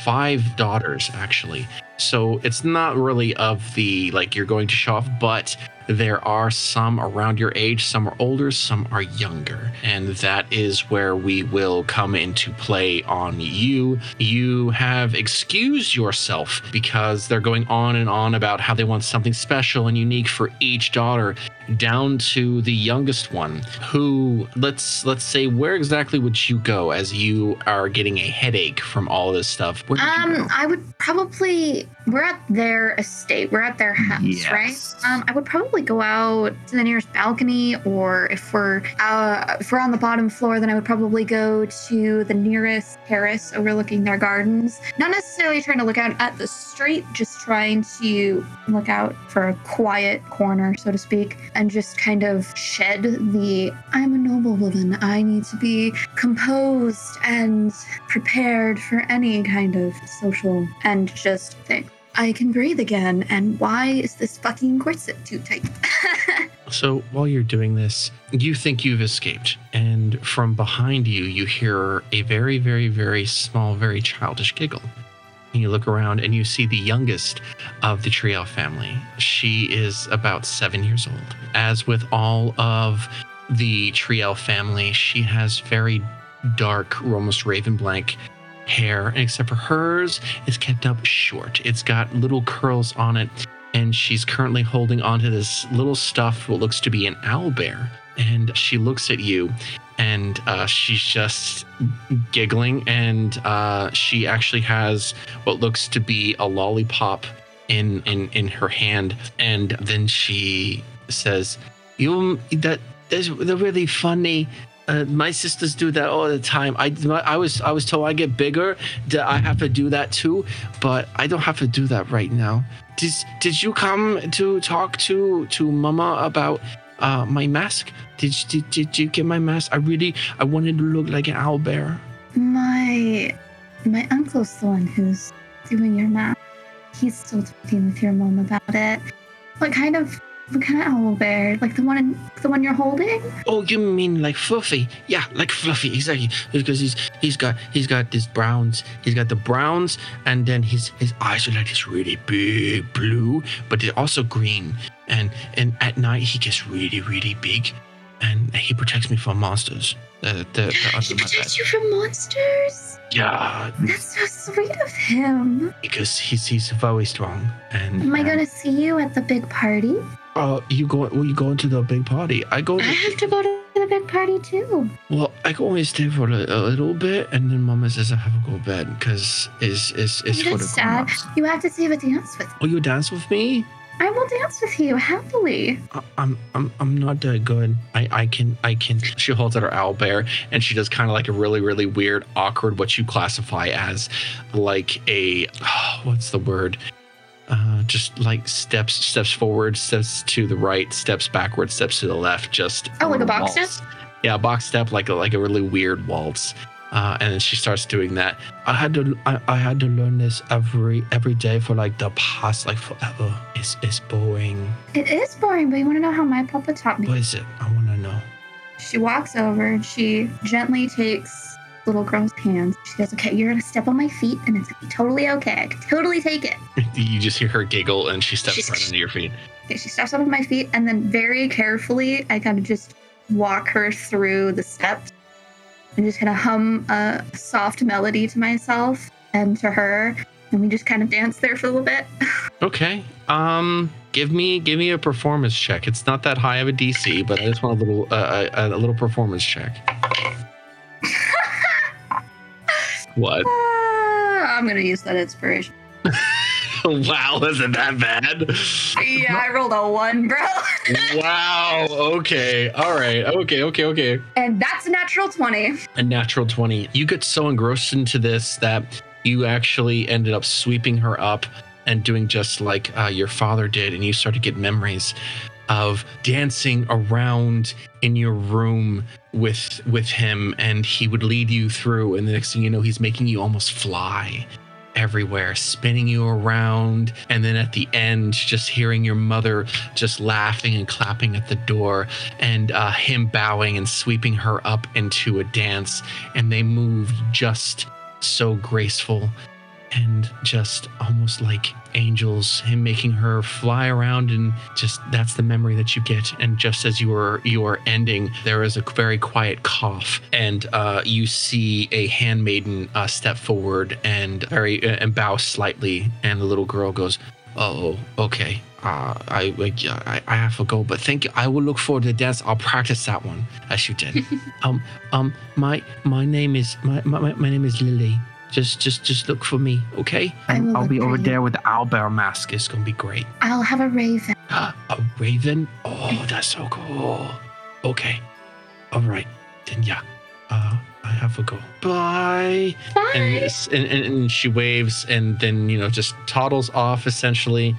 five daughters, actually. So it's not really of the like you're going to show off, but there are some around your age, some are older, some are younger. And that is where we will come into play on you. You have excused yourself because they're going on and on about how they want something special and unique for each daughter down to the youngest one who let's let's say where exactly would you go as you are getting a headache from all this stuff where would you Um? I would probably we're at their estate, we're at their house, Yes. right? Um, I would probably go out to the nearest balcony, or if we're uh, if we're on the bottom floor, then I would probably go to the nearest terrace overlooking their gardens. Not necessarily trying to look out at the street, just trying to look out for a quiet corner, so to speak, and just kind of shed the I'm a noblewoman. I need to be composed and prepared for any kind of social and just think I can breathe again. And why is this fucking corset too tight? So while you're doing this, you think you've escaped, and from behind you, you hear a very, very, very small, very childish giggle. And you look around and you see the youngest of the Triel family. She is about seven years old. As with all of the Triel family, she has very dark, almost raven blank hair, except for hers is kept up short. It's got little curls on it and she's currently holding onto this little stuffed what looks to be an owl bear and she looks at you and uh, she's just giggling and uh, she actually has what looks to be a lollipop in in in her hand and then she says you that that's really funny Uh, my sisters do that all the time. I, I was I was told I get bigger that I have to do that too, but I don't have to do that right now. Did did you come to talk to to Mama about uh, my mask? Did, did did you get my mask? I really I wanted to look like an owl bear. My my uncle's the one who's doing your mask. He's still talking with your mom about it. What kind of what kind of owl bear? Like the one in, the one you're holding? Oh, you mean like Fluffy? Yeah, like Fluffy, exactly. Because he's he's got he's got these browns. He's got the browns, and then his his eyes are like this really big blue, but they're also green. And and at night he gets really really big, and he protects me from monsters. The the, the He protects you from monsters. Yeah, That's so sweet of him. because he's he's very strong. And Am I gonna see you at the big party? Uh, you go? Will you go into the big party? I go. I have to go to the big party too. Well, I can only stay for a, a little bit, and then Mama says I have to go to bed because it's it's it's for the sad. grown-ups. You have to save a dance with me. Will you dance with me? I will dance with you happily. I- I'm I'm I'm not that good. I I can I can. She holds out her owl bear, and she does kind of like a really really weird, awkward, what you classify as like a what's the word? Uh, just like steps steps forward, steps to the right, steps backward, steps to the left. Just Oh, like a box waltz. step? Yeah, a box step, like a like a really weird waltz. Uh, and then she starts doing that. I had to I, I had to learn this every every day for like the past like forever. It's it's boring. It is boring, but you want to know how my papa taught me? What is it? I want to know. She walks over and she gently takes little girl's hands. She goes, "Okay, you're gonna step on my feet, and it's gonna be totally okay. I can totally take it." You just hear her giggle, and she steps She's- right into your feet. Okay, she steps up on my feet, and then very carefully, I kind of just walk her through the steps and just kind of hum a soft melody to myself and to her, and we just kind of dance there for a little bit. Okay. Um, give me give me a performance check. It's not that high of a DC, but I just want a little uh, a, a little performance check. what? Ah, I'm gonna use that inspiration. wow, isn't that bad? Yeah, I rolled a one, bro. wow. Okay. All right. Okay. Okay. Okay. and that's a natural 20. A natural 20. You get so engrossed into this that you actually ended up sweeping her up and doing just like uh, your father did. And you start to get memories of dancing around in your room with with him and he would lead you through and the next thing you know he's making you almost fly everywhere spinning you around and then at the end just hearing your mother just laughing and clapping at the door and uh, him bowing and sweeping her up into a dance and they move just so graceful and just almost like angels him making her fly around and just that's the memory that you get and just as you were you are ending there is a very quiet cough and uh, you see a handmaiden uh, step forward and very uh, and bow slightly and the little girl goes oh okay uh, I, I I have to go, but thank you. I will look forward to the dance. I'll practice that one as you did. um um my my name is my, my my name is Lily. Just just just look for me, okay? Will I'll be over there with the owlbear mask. It's gonna be great. I'll have a raven. a raven? Oh, that's so cool. Okay. All right. Then yeah. Uh, I have a go. Bye. Bye. and, and, and she waves and then, you know, just toddles off essentially.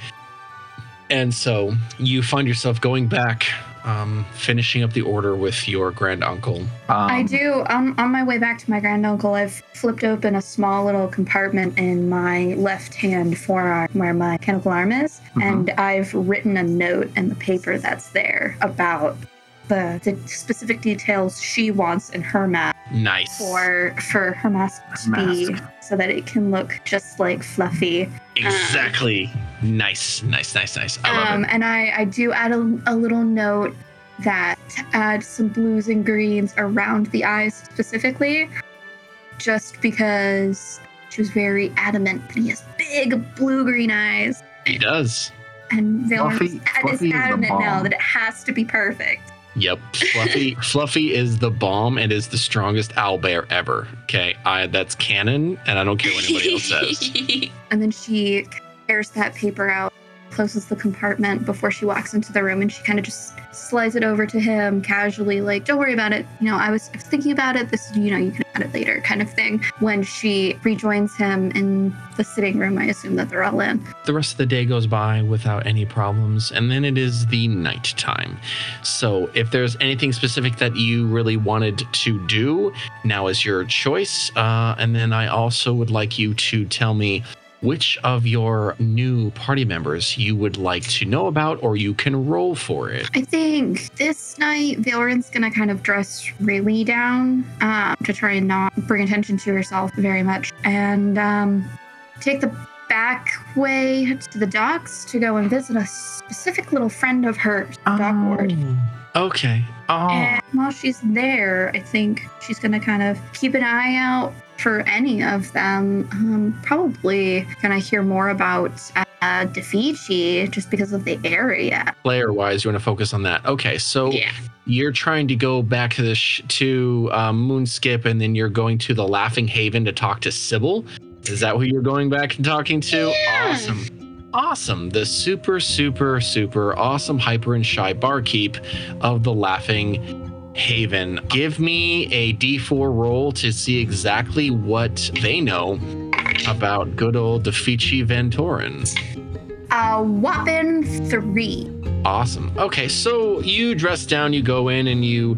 And so you find yourself going back, um, finishing up the order with your grand uncle. I Um, do. On, on my way back to my grand uncle, I've flipped open a small little compartment in my left hand forearm where my mechanical arm is, Mm-hmm. and I've written a note in the paper that's there about the, the specific details she wants in her mask Nice. for for her mask to be Mask. so that it can look just like Fluffy. Exactly. Nice. Nice. Nice. Nice. I love Um, it. and I, I do add a, a little note that add some blues and greens around the eyes specifically, just because she was very adamant that he has big blue green eyes. He does. And Valor Fluffy- is, Fluffy is adamant now that it has to be perfect. Yep, Fluffy. Fluffy is the bomb and is the strongest owl bear ever. Okay, I that's canon, and I don't care what anybody else says. And then she tears that paper out closes the compartment before she walks into the room and she kind of just slides it over to him casually, like, don't worry about it. You know, I was, thinking about it. This, you know, you can add it later kind of thing. When she rejoins him in the sitting room, I assume that they're all in. The rest of the day goes by without any problems, and then it is the night time. So, if there's anything specific that you really wanted to do, now is your choice. Uh, and then I also would like you to tell me which of your new party members you would like to know about, or you can roll for it. I think this night Valrin's gonna kind of dress really down um, to try and not bring attention to herself very much, and um, take the back way to the docks to go and visit a specific little friend of hers, dock ward. Okay. Oh, And while she's there, I think she's gonna kind of keep an eye out for any of them. Um, probably gonna hear more about uh, Defici just because of the area. player wise, you want to focus on that. Okay, so Yeah. you're trying to go back to the sh- to um, Moonskip, and then you're going to the Laughing Haven to talk to Sybil. Is that who you're going back and talking to? Yeah. Awesome. Awesome. The super, super, super awesome hyper and shy barkeep of the Laughing Haven. Give me a d4 roll to see exactly what they know about good old Defici Ventorin. A whopping three. Awesome. Okay, so you dress down, you go in, and you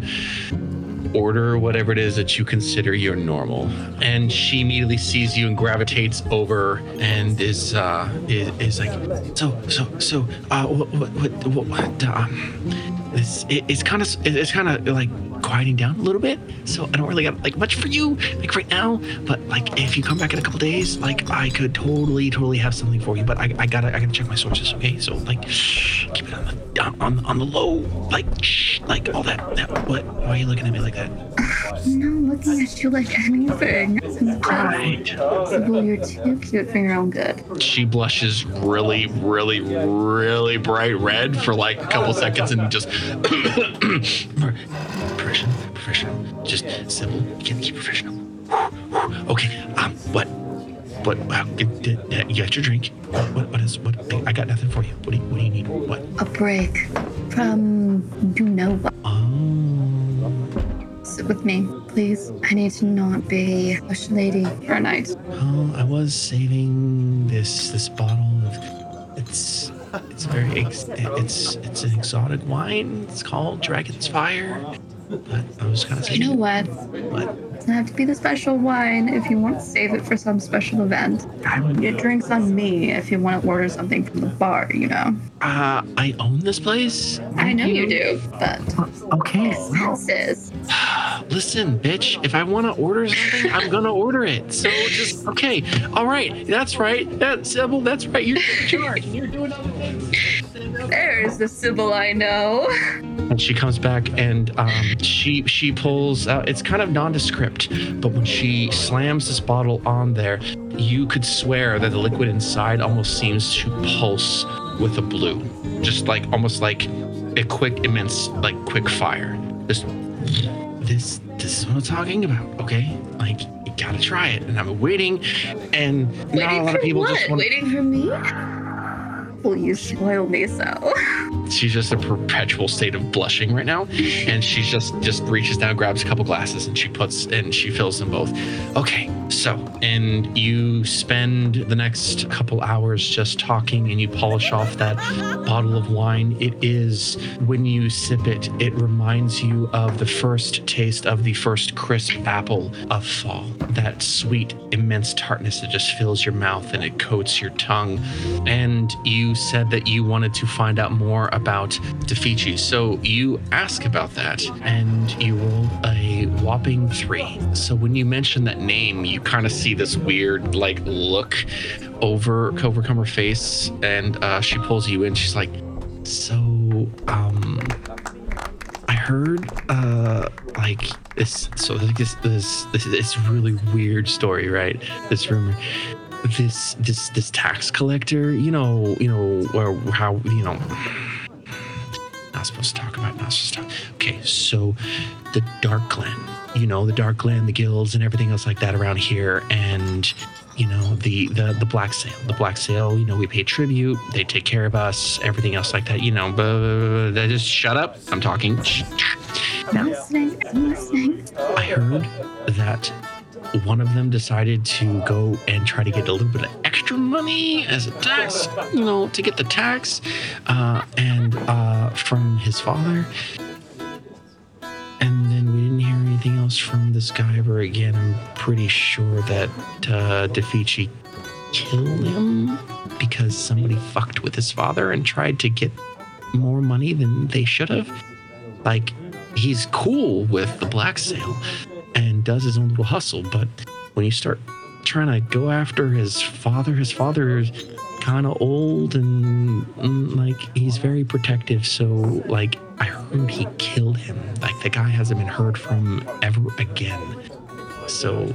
order whatever it is that you consider your normal. And she immediately sees you and gravitates over and is uh is, is like, so so so uh what what what, what, what um this it, it's kind of it's kind of like quieting down a little bit. So i don't really got like much for you like right now. But like if you come back in a couple days like i could totally totally have something for you. But i, I gotta i gotta check my sources okay? So like keep it on the on, on, the low like shh, like all that, that what why are you looking at me like that? I'm not looking at you like anything. right. Sybil, you're too cute for your own good. she blushes really really really bright red for like a couple seconds and just professional professional just simple you gotta keep professional. Okay um what what uh, did- did- you got your drink. What, what, is what i got nothing for you. What do you, what do you need? What? A break from you know what. oh. Sit with me, please. I need to not be a lady. For a night. Oh, I was saving this this bottle. of it's it's very ex, it's it's an exotic wine. It's called Dragon's Fire. But I was kind of You know what? What? It doesn't have to be the special wine if you want to save it for some special event. Your drink's on me if you want to order something from the bar, you know. Uh, I own this place. I know you do, but Okay. expenses. Listen, bitch. If I want to order something, I'm gonna order it. So just okay. All right. That's right. That's Sybil. That's right. You're in charge. You're doing other things. There's the Sybil I know. and she comes back and um, she she pulls out it's kind of nondescript but when she slams this bottle on there you could swear that the liquid inside almost seems to pulse with a blue just like almost like a quick immense like quick fire this this this is what i'm talking about okay like you gotta try it and i'm waiting and not a lot for of people what? just want Waiting for me? You spoil me so? she's just a perpetual state of blushing right now and she just just reaches down grabs a couple glasses and she puts and she fills them both. Okay so and you spend the next couple hours just talking and you polish off that bottle of wine. It is when you sip it it reminds you of the first taste of the first crisp apple of fall. That sweet immense tartness that just fills your mouth and it coats your tongue. And you said that you wanted to find out more about Defici. So you ask about that, and you roll a whopping three. So when you mention that name, you kind of see this weird like look over overcome her face, and uh, she pulls you in. She's like, "So, um." I heard uh like this so this this this this really weird story, right? This rumor. This this this tax collector, you know, you know, where how you know not supposed to talk about not supposed to talk. Okay, so the Dark Glen, you know, the Dark Glen, the guilds and everything else like that around here, and you know the the the black sail the black sail you know we pay tribute they take care of us everything else like that you know but just shut up i'm talking I'm listening. I'm listening. i heard that one of them decided to go and try to get a little bit of extra money as a tax you know to get the tax uh, and uh, from his father and then we didn't hear anything else from this guy ever again. I'm pretty sure that uh, Defici killed him because somebody fucked with his father and tried to get more money than they should have. Like, he's cool with the black sail and does his own little hustle, but when you start trying to go after his father, his father is kind of old and mm, like he's very protective. So, like, I heard he killed him. Like the guy hasn't been heard from ever again. So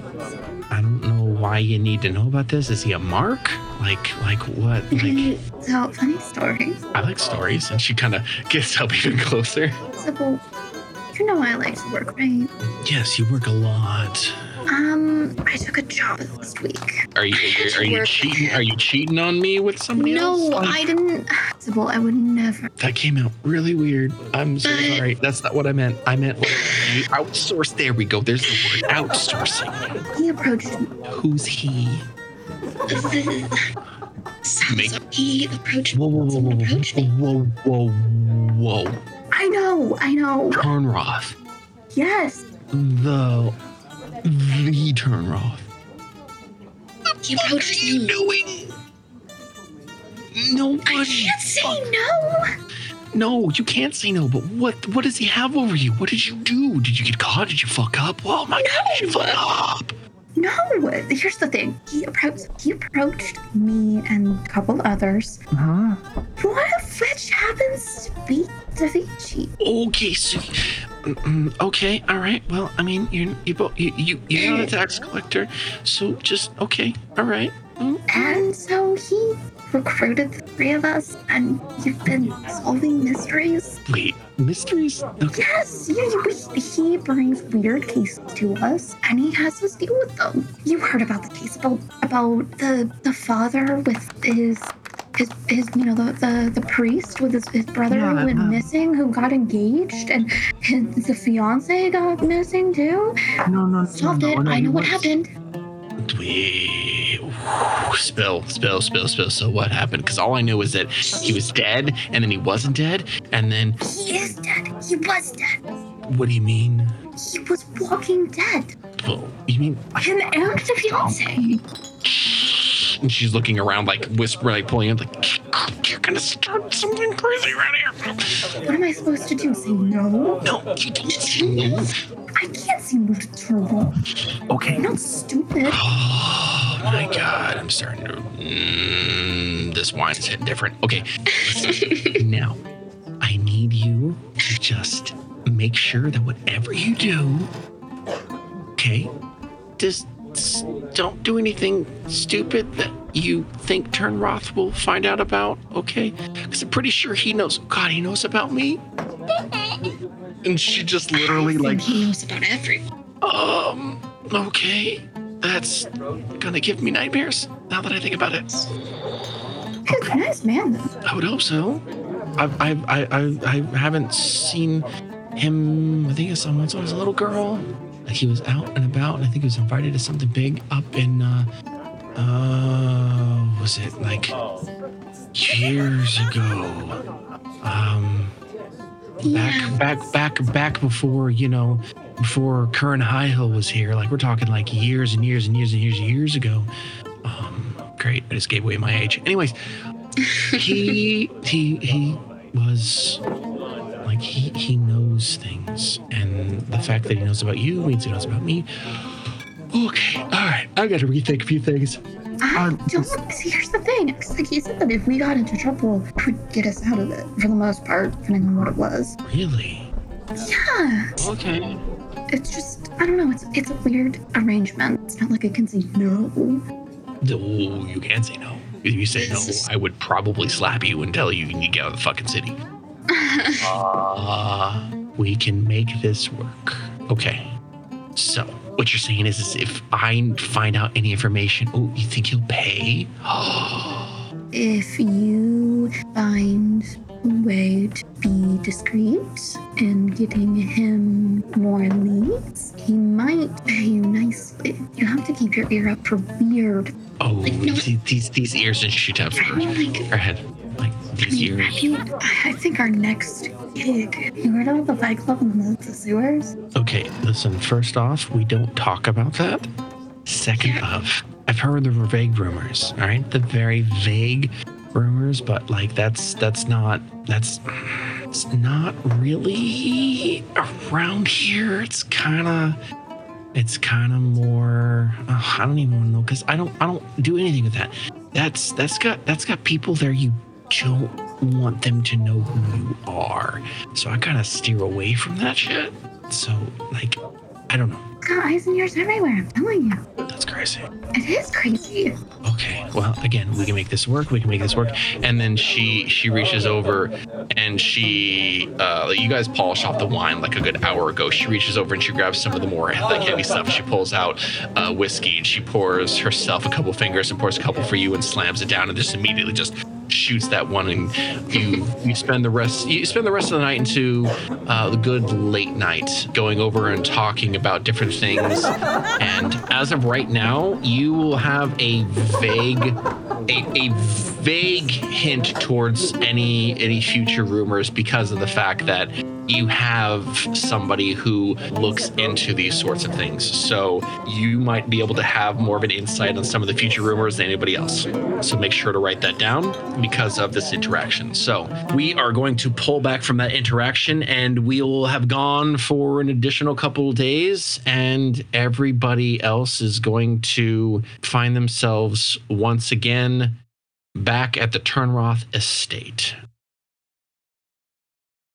I don't know why you need to know about this. Is he a mark? Like like what? Like so funny story. I like stories, and she kind of gets up even closer. So, you know why I like to work, right? Yes, you work a lot. Um, I took a job last week. Are you are, are you cheating? Are you cheating on me with somebody else? No, I didn't. Sybil, I would never. That came out really weird. I'm so But- sorry. That's not what I meant. I meant like, outsource. There we go. There's the word outsourcing. He approached me. Who's he? Make- So he approached Whoa, whoa, whoa, whoa, me. whoa, whoa, whoa, whoa. I know, I know. Turnroth. Yes. The, the Turnroth. He What are you doing? I Nobody. can't say no. No, you can't say no. But what? What does he have over you? What did you do? Did you get caught? Did you fuck up? Oh my god! Did you fuck up? No. Here's the thing. He approached. He approached me and a couple others. Huh? One of which happens to be Da Vinci. Okay, so mm, okay, all right. Well, I mean, you're you both you, you you're not a tax collector, so just okay, all right. Mm, And so he recruited the three of us, and you've been solving mysteries. Wait, mysteries? Okay. Yes, he, he- he brings weird cases to us, and he has us deal with them. You heard about the case about about the the father with his. His, his, you know, the, the, the priest with his, his brother Yeah, who went uh, missing, who got engaged, and his, the fiance got missing too. No, no, no. Solved no, it. no, I know what was- happened. Wait, spill, spill, spill, spill. So what happened? Because all I know is that he was dead, and then he wasn't dead, and then He is dead. He was dead. what do you mean? He was walking dead. Well, you mean? Him and the fiance. And she's looking around, like whispering, like pulling him, like you're gonna start something crazy right here. What am I supposed to do? Say no? No, you didn't say no. I can't say no to trouble. Okay. I'm not stupid. Oh my god, I'm starting to. Mm, this wine is hitting different. Okay, now I need you to just make sure that whatever you do, okay, just don't do anything stupid that you think Turnroth will find out about, okay? Because I'm pretty sure he knows. God, he knows about me. And she just literally like he knows about everything. um, okay. That's gonna give me nightmares now that I think about it. He's a nice man, though. I would hope so. I, I, I, I, I haven't seen him. I think I saw him once when I was a little girl. Like he was out and about, and I think he was invited to something big up in, uh, uh, was it like years ago? Um, Yeah. back, back, back, back before you know, before Curran High Hill was here. Like we're talking like years and years and years and years and years ago. Um, great, I just gave away my age. Anyways, he he he was like he he knows things, and the fact that he knows about you means he knows about me. Okay, all right, I got to rethink a few things. I Um, don't see. Here's the thing. It's like he said that if we got into trouble, he would get us out of it for the most part, depending on what it was. Really? Yeah. Okay. It's just I don't know. It's it's a weird arrangement. It's not like I can say no. Oh, you can't say no. If you say no, I would probably slap you and tell you you need to get out of the fucking city. Uh, we can make this work. Okay. So, what you're saying is, is if I find out any information, oh, you think you'll pay? Oh. If you find a way to be discreet in getting him more leads, he might pay you nicely. You have to keep your ear up for weird. oh, Like, no. these, these these ears and shoot up I her, mean, like, her head. Like I mean, ears. have you, I think our next gig. You heard about the Fight Club in the, the sewers? Okay, listen, first off, we don't talk about that. Second off, I've heard the vague rumors, all right? The very vague rumors, but like that's that's not that's it's not really around here. It's kind of it's kind of more oh, I don't even want to know cuz I don't I don't do anything with that. That's that's got that's got people there you don't want them to know who you are. So I kind of steer away from that shit. So, like, I don't know. It's got eyes and ears everywhere, I'm telling you. That's crazy. It is crazy. Okay. Well, again, we can make this work. We can make this work. And then she she reaches over and she uh you guys polish off the wine like a good hour ago. She reaches over and she grabs some of the more like heavy stuff. She pulls out uh whiskey and she pours herself a couple fingers and pours a couple for you and slams it down and just immediately just shoots that one and you you spend the rest you spend the rest of the night into uh, the good late night going over and talking about different things. And as of right now you will have a vague a, a vague hint towards any any future rumors because of the fact that you have somebody who looks into these sorts of things. So you might be able to have more of an insight on some of the future rumors than anybody else. So make sure to write that down because of this interaction. So we are going to pull back from that interaction and we'll have gone for an additional couple of days and everybody else is going to find themselves once again back at the Turnroth estate.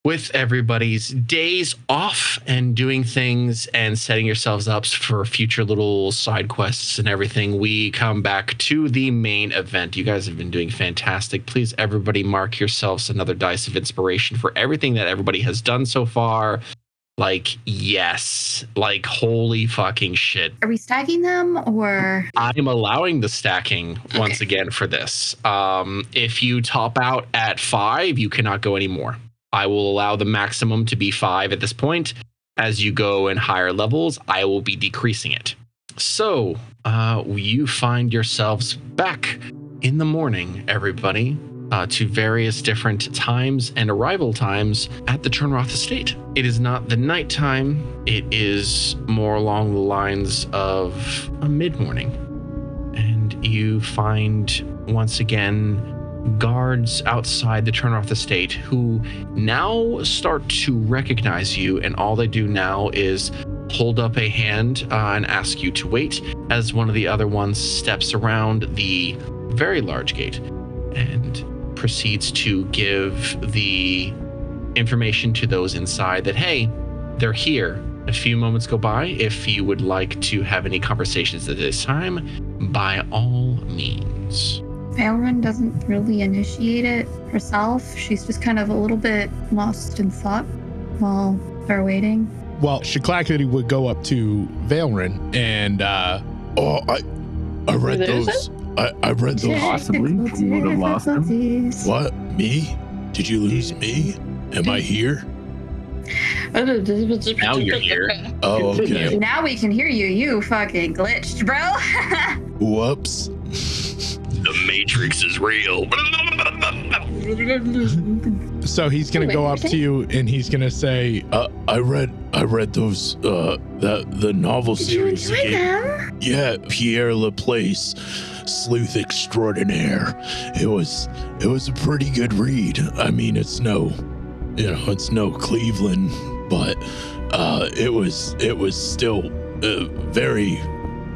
With everybody's days off and doing things and setting yourselves up for future little side quests and everything, we come back to the main event. You guys have been doing fantastic. Please, everybody, mark yourselves another dice of inspiration for everything that everybody has done so far. Like, yes, like, holy fucking shit. Are we stacking them or I'm allowing the stacking once again for this. Um, if you top out at five, you cannot go anymore. I will allow the maximum to be five at this point. As you go in higher levels, I will be decreasing it. So, uh, you find yourselves back in the morning, everybody, uh, to various different times and arrival times at the Turnroth estate. It is not the nighttime, it is more along the lines of a mid morning. And you find once again guards outside the Turnroth estate who now start to recognize you, and all they do now is hold up a hand uh, and ask you to wait as one of the other ones steps around the very large gate and proceeds to give the information to those inside that, hey, they're here. A few moments go by. If you would like to have any conversations at this time, by all means. Valrin doesn't really initiate it herself? She's just kind of a little bit lost in thought while they're waiting. Well, Shaklackety would go up to Valrin and uh, Oh, I I read Who is those. I, I read those. Possibly. You would have lost them. What? Me? Did you lose me? Am I here? Now you're here. Oh, okay. Now we can hear you. You fucking glitched, bro. Whoops. The Matrix is real. so he's gonna Wait, go up to you and he's gonna say, Uh, I read I read those uh the the novel Did you series. enjoy you gave- them? Yeah, Pierre Laplace, sleuth extraordinaire. It was it was a pretty good read. I mean, it's no, you know, it's no Cleveland, but uh, it was it was still uh, very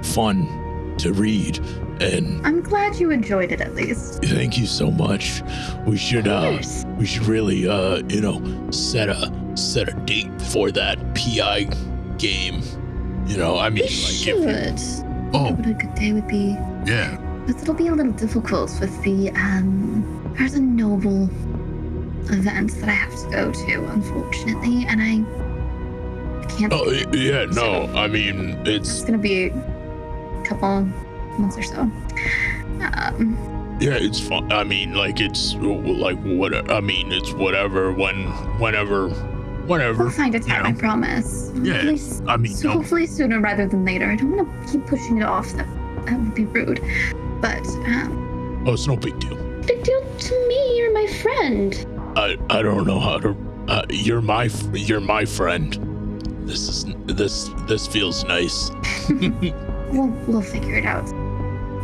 fun to read. And I'm glad you enjoyed it at least. thank you so much. We should uh we should really uh you know set a set a date for that PI game. You know, I mean, We like should. if you, Oh, What a good day would be. yeah. But it'll be a little difficult with the um there's a noble event that I have to go to, unfortunately, and I can't. Oh yeah, no. I mean, It's it's gonna be a couple months or so. Um, yeah, it's fun. I mean, like it's like what? I mean, it's whatever. When, whenever, whenever. we'll find a time. I know. promise. Yeah, Hopefully I mean, so no. hopefully sooner rather than later. I don't want to keep pushing it off. That that would be rude. But um, Oh, it's no big deal. big deal to me. You're my friend. I I don't know how to. Uh, you're my you're my friend. This is this this feels nice. We'll we'll figure it out.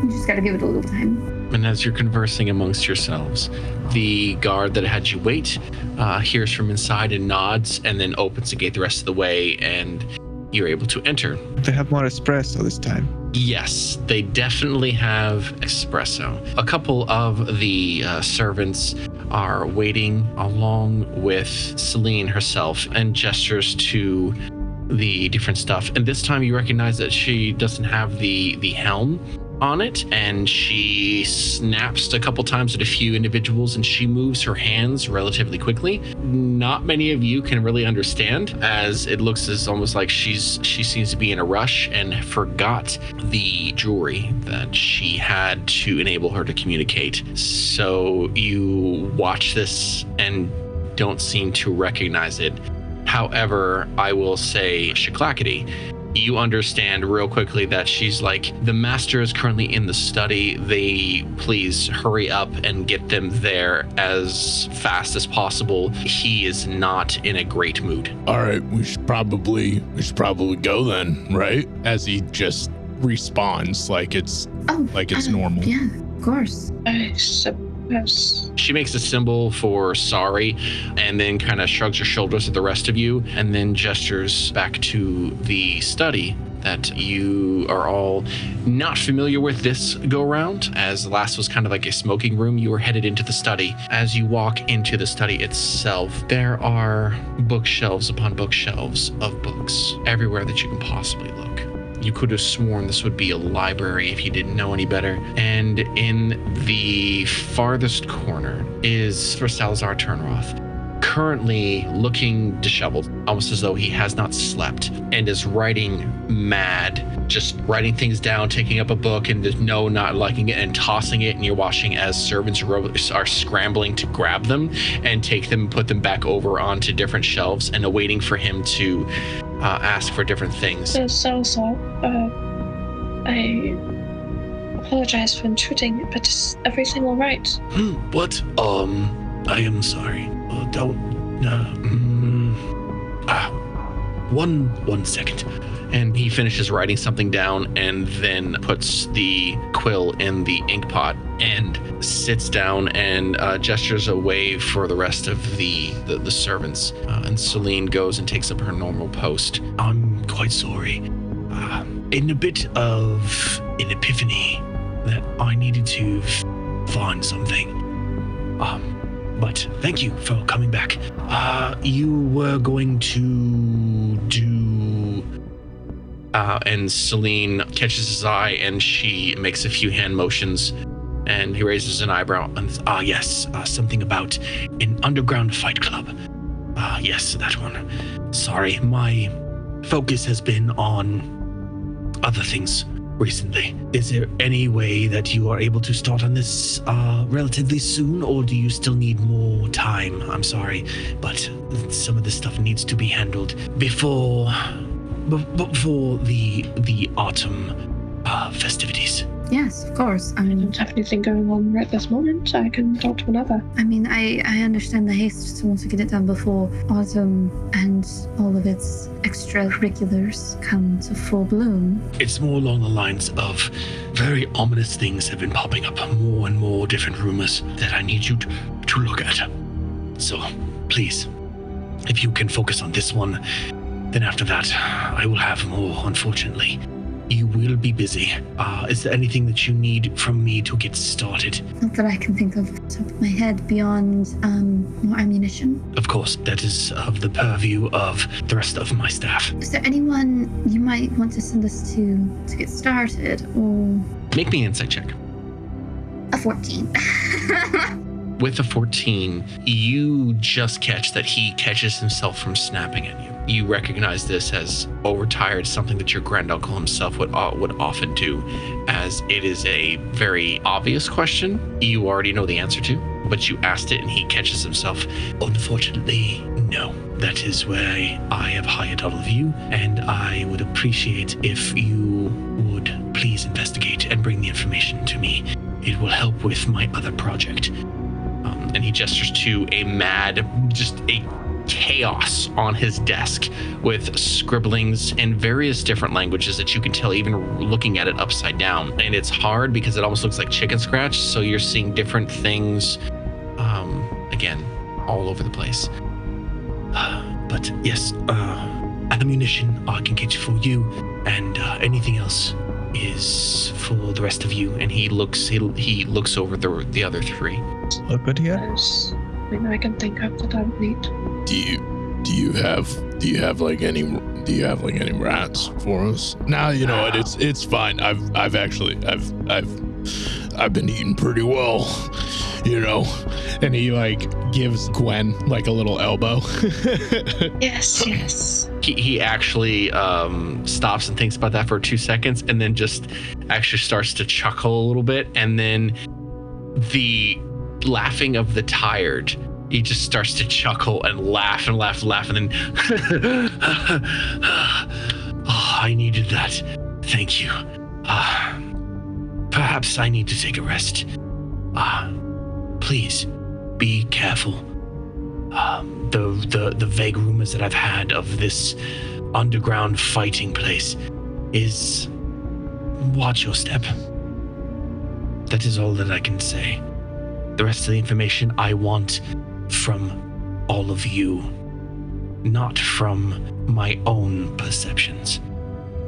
You just gotta give it a little time. And as you're conversing amongst yourselves, the guard that had you wait uh, hears from inside and nods, and then opens the gate the rest of the way, and you're able to enter. They have more espresso this time. Yes, they definitely have espresso. A couple of the uh, servants are waiting along with Celine herself and gestures to the different stuff. And this time you recognize that she doesn't have the the helm on it and she snaps a couple times at a few individuals and she moves her hands relatively quickly. Not many of you can really understand as it looks as almost like she's she seems to be in a rush and forgot the jewelry that she had to enable her to communicate. So you watch this and don't seem to recognize it. However i will say shaklackety you understand real quickly that she's like the master is currently in the study they please hurry up and get them there as fast as possible he is not in a great mood All right, we should probably we should probably go then, right? As he just responds like it's Oh, like it's uh, normal. Yeah, of course. I suppose. She makes a symbol for sorry and then kind of shrugs her shoulders at the rest of you and then gestures back to the study that you are all not familiar with this go round. As the last was kind of like a smoking room you were headed into the study. As you walk into the study itself there are bookshelves upon bookshelves of books everywhere that you can possibly look you could have sworn this would be a library if you didn't know any better. And in the farthest corner is for Salazar Turnroth, currently looking disheveled, almost as though he has not slept, and is writing mad, just writing things down, taking up a book, and just no, not liking it, and tossing it. And you're watching as servants are scrambling to grab them and take them and put them back over onto different shelves and awaiting for him to uh, ask for different things. So, so, uh, I apologize for intruding, but is everything all right? Hmm, what? Um, I am sorry. Don't. Uh, mm, ah, one one second. and he finishes writing something down and then puts the quill in the ink pot and sits down and uh, gestures away for the rest of the the, the servants uh, and celine goes and takes up her normal post I'm quite sorry. Uh, in a bit of an epiphany that I needed to find something. Um, but thank you for coming back. Uh, you were going to do. uh, and celine catches his eye and she makes a few hand motions and he raises an eyebrow and Ah, yes, uh, something about an underground fight club. Ah, yes, that one. Sorry, my focus has been on other things recently. Is there any way that you are able to start on this uh, relatively soon, or do you still need more time? I'm sorry, but some of this stuff needs to be handled before b- before the the autumn uh, festivities. Yes, of course. I I don't have anything going on right this moment. I can talk to whenever. I mean, I I understand the haste to want to get it done before autumn and all of its extracurriculars come to full bloom. It's more along the lines of very ominous things have been popping up, more and more different rumors that I need you to, to look at. So, please, if you can focus on this one, then after that, I will have more, unfortunately. You will be busy. Uh, is there anything that you need from me to get started? Not that I can think of off the top of my head beyond um, more ammunition. Of course, that is of the purview of the rest of my staff. Is there anyone you might want to send us to to get started, or make me an insight check a fourteen? with a 14, you just catch that he catches himself from snapping at you. You recognize this as overtired, something that your granduncle himself would uh, would often do, as it is a very obvious question you already know the answer to, but you asked it and he catches himself. Unfortunately, no. That is why I have hired all of you, and I would appreciate if you would please investigate and bring the information to me. It will help with my other project. Um, and he gestures to a mad, just a chaos on his desk with scribblings in various different languages that you can tell even looking at it upside down. And it's hard because it almost looks like chicken scratch. So you're seeing different things, um, again, all over the place. but yes, uh, ammunition I can get for you, and uh, anything else is for the rest of you. And he looks he, he looks over the the other three. Look what here. had. There's nothing I can think of that I would need. Do you do you have do you have like any do you have like any rats for us? Now you know what it's it's fine. I've I've actually I've I've I've been eating pretty well, you know. And he like gives Gwen like a little elbow. Yes, yes. He, he actually um, stops and thinks about that for two seconds and then just actually starts to chuckle a little bit. And then the laughing of the tired, he just starts to chuckle and laugh and laugh and laugh. And then, oh, I needed that. Thank you. Uh, perhaps I need to take a rest. Uh, please be careful um, the, the the vague rumors that I've had of this underground fighting place is watch your step. That is all that I can say. The rest of the information I want from all of you, not from my own perceptions.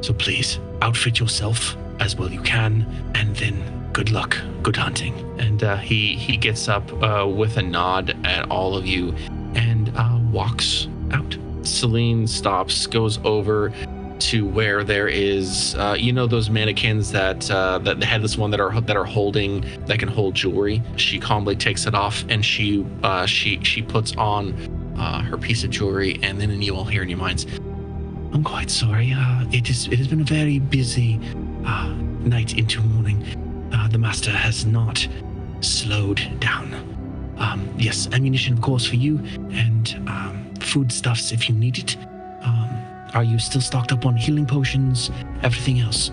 So please outfit yourself as well you can, and then good luck, good hunting. And uh, he he gets up uh, with a nod at all of you and uh, walks out. Celine stops, goes over to where there is, uh, you know, those mannequins that uh, that the headless one that are that are holding that can hold jewelry. She calmly takes it off and she uh, she she puts on uh, her piece of jewelry, and then you all hear in your minds, "I'm quite sorry. Uh, it is it has been a very busy uh, night into morning. The master has not slowed down. Um, yes, ammunition, of course, for you, and um, foodstuffs if you need it. Are you still stocked up on healing potions? Everything else?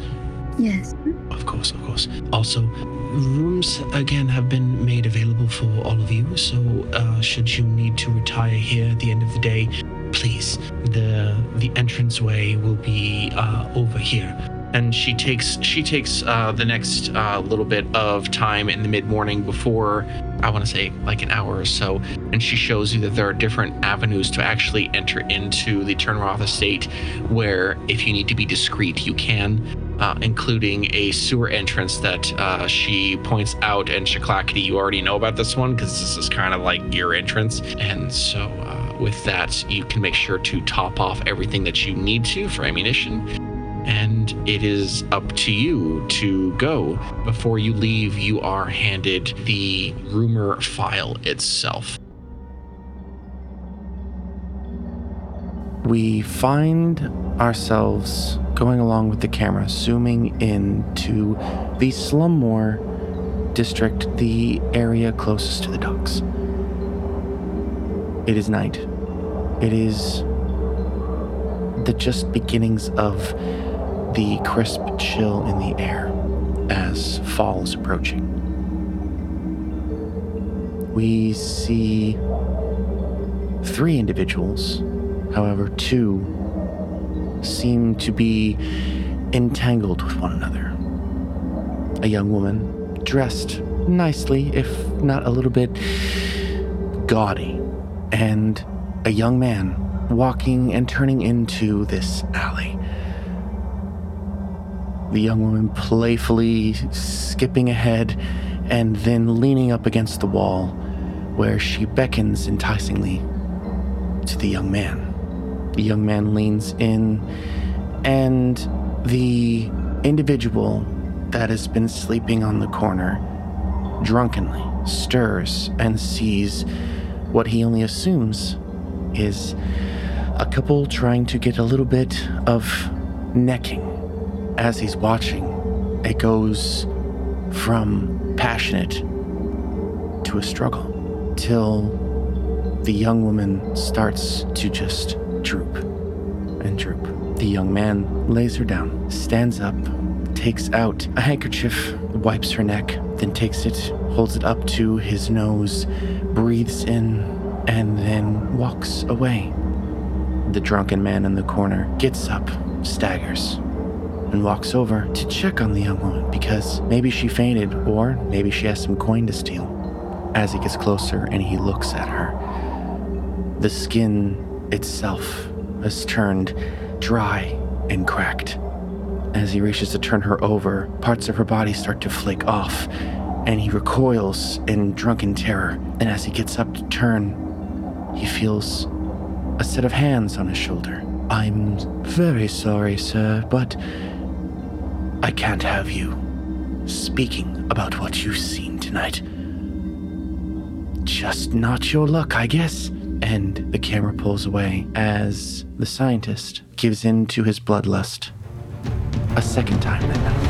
Yes. Of course, of course. Also, rooms again have been made available for all of you. So, uh, should you need to retire here at the end of the day, please. the The entranceway will be uh, over here. And she takes she takes uh, the next uh, little bit of time in the mid morning before I want to say like an hour or so, and she shows you that there are different avenues to actually enter into the Turnroth estate, where if you need to be discreet, you can uh, including a sewer entrance that uh, she points out. And Shaklackety, you already know about this one because this is kind of like your entrance. And so, uh, with that, you can make sure to top off everything that you need to for ammunition. And it is up to you to go. Before you leave, you are handed the rumor file itself. we find ourselves going along with the camera, zooming into the Slummore district, the area closest to the docks. It is night. It is the just beginnings of the crisp chill in the air as fall is approaching. We see three individuals However, two seem to be entangled with one another. A young woman, dressed nicely, if not a little bit gaudy, and a young man walking and turning into this alley. The young woman playfully skipping ahead and then leaning up against the wall, where she beckons enticingly to the young man. The young man leans in, and the individual that has been sleeping on the corner drunkenly stirs and sees what he only assumes is a couple trying to get a little bit of necking. As he's watching, it goes from passionate to a struggle till the young woman starts to just droop and droop. The young man lays her down, stands up, takes out a handkerchief, wipes her neck, then takes it, holds it up to his nose, breathes in, and then walks away. The drunken man in the corner gets up, staggers, and walks over to check on the young woman because maybe she fainted or maybe she has some coin to steal. As he gets closer and he looks at her, the skin itself has turned dry and cracked. As he reaches to turn her over, parts of her body start to flake off, and he recoils in drunken terror. And as he gets up to turn, he feels a set of hands on his shoulder. I'm very sorry, sir, but I can't have you speaking about what you've seen tonight. Just not your luck, I guess. And the camera pulls away as the scientist gives in to his bloodlust a second time that night.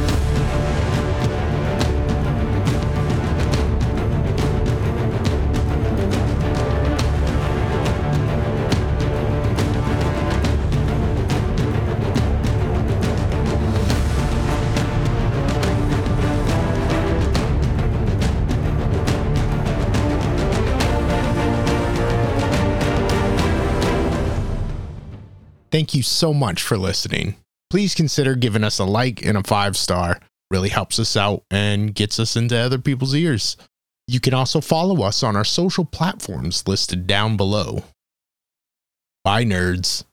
Thank you so much for listening. Please consider giving us a like and a five star. Really helps us out and gets us into other people's ears. You can also follow us on our social platforms listed down below. Bye, nerds.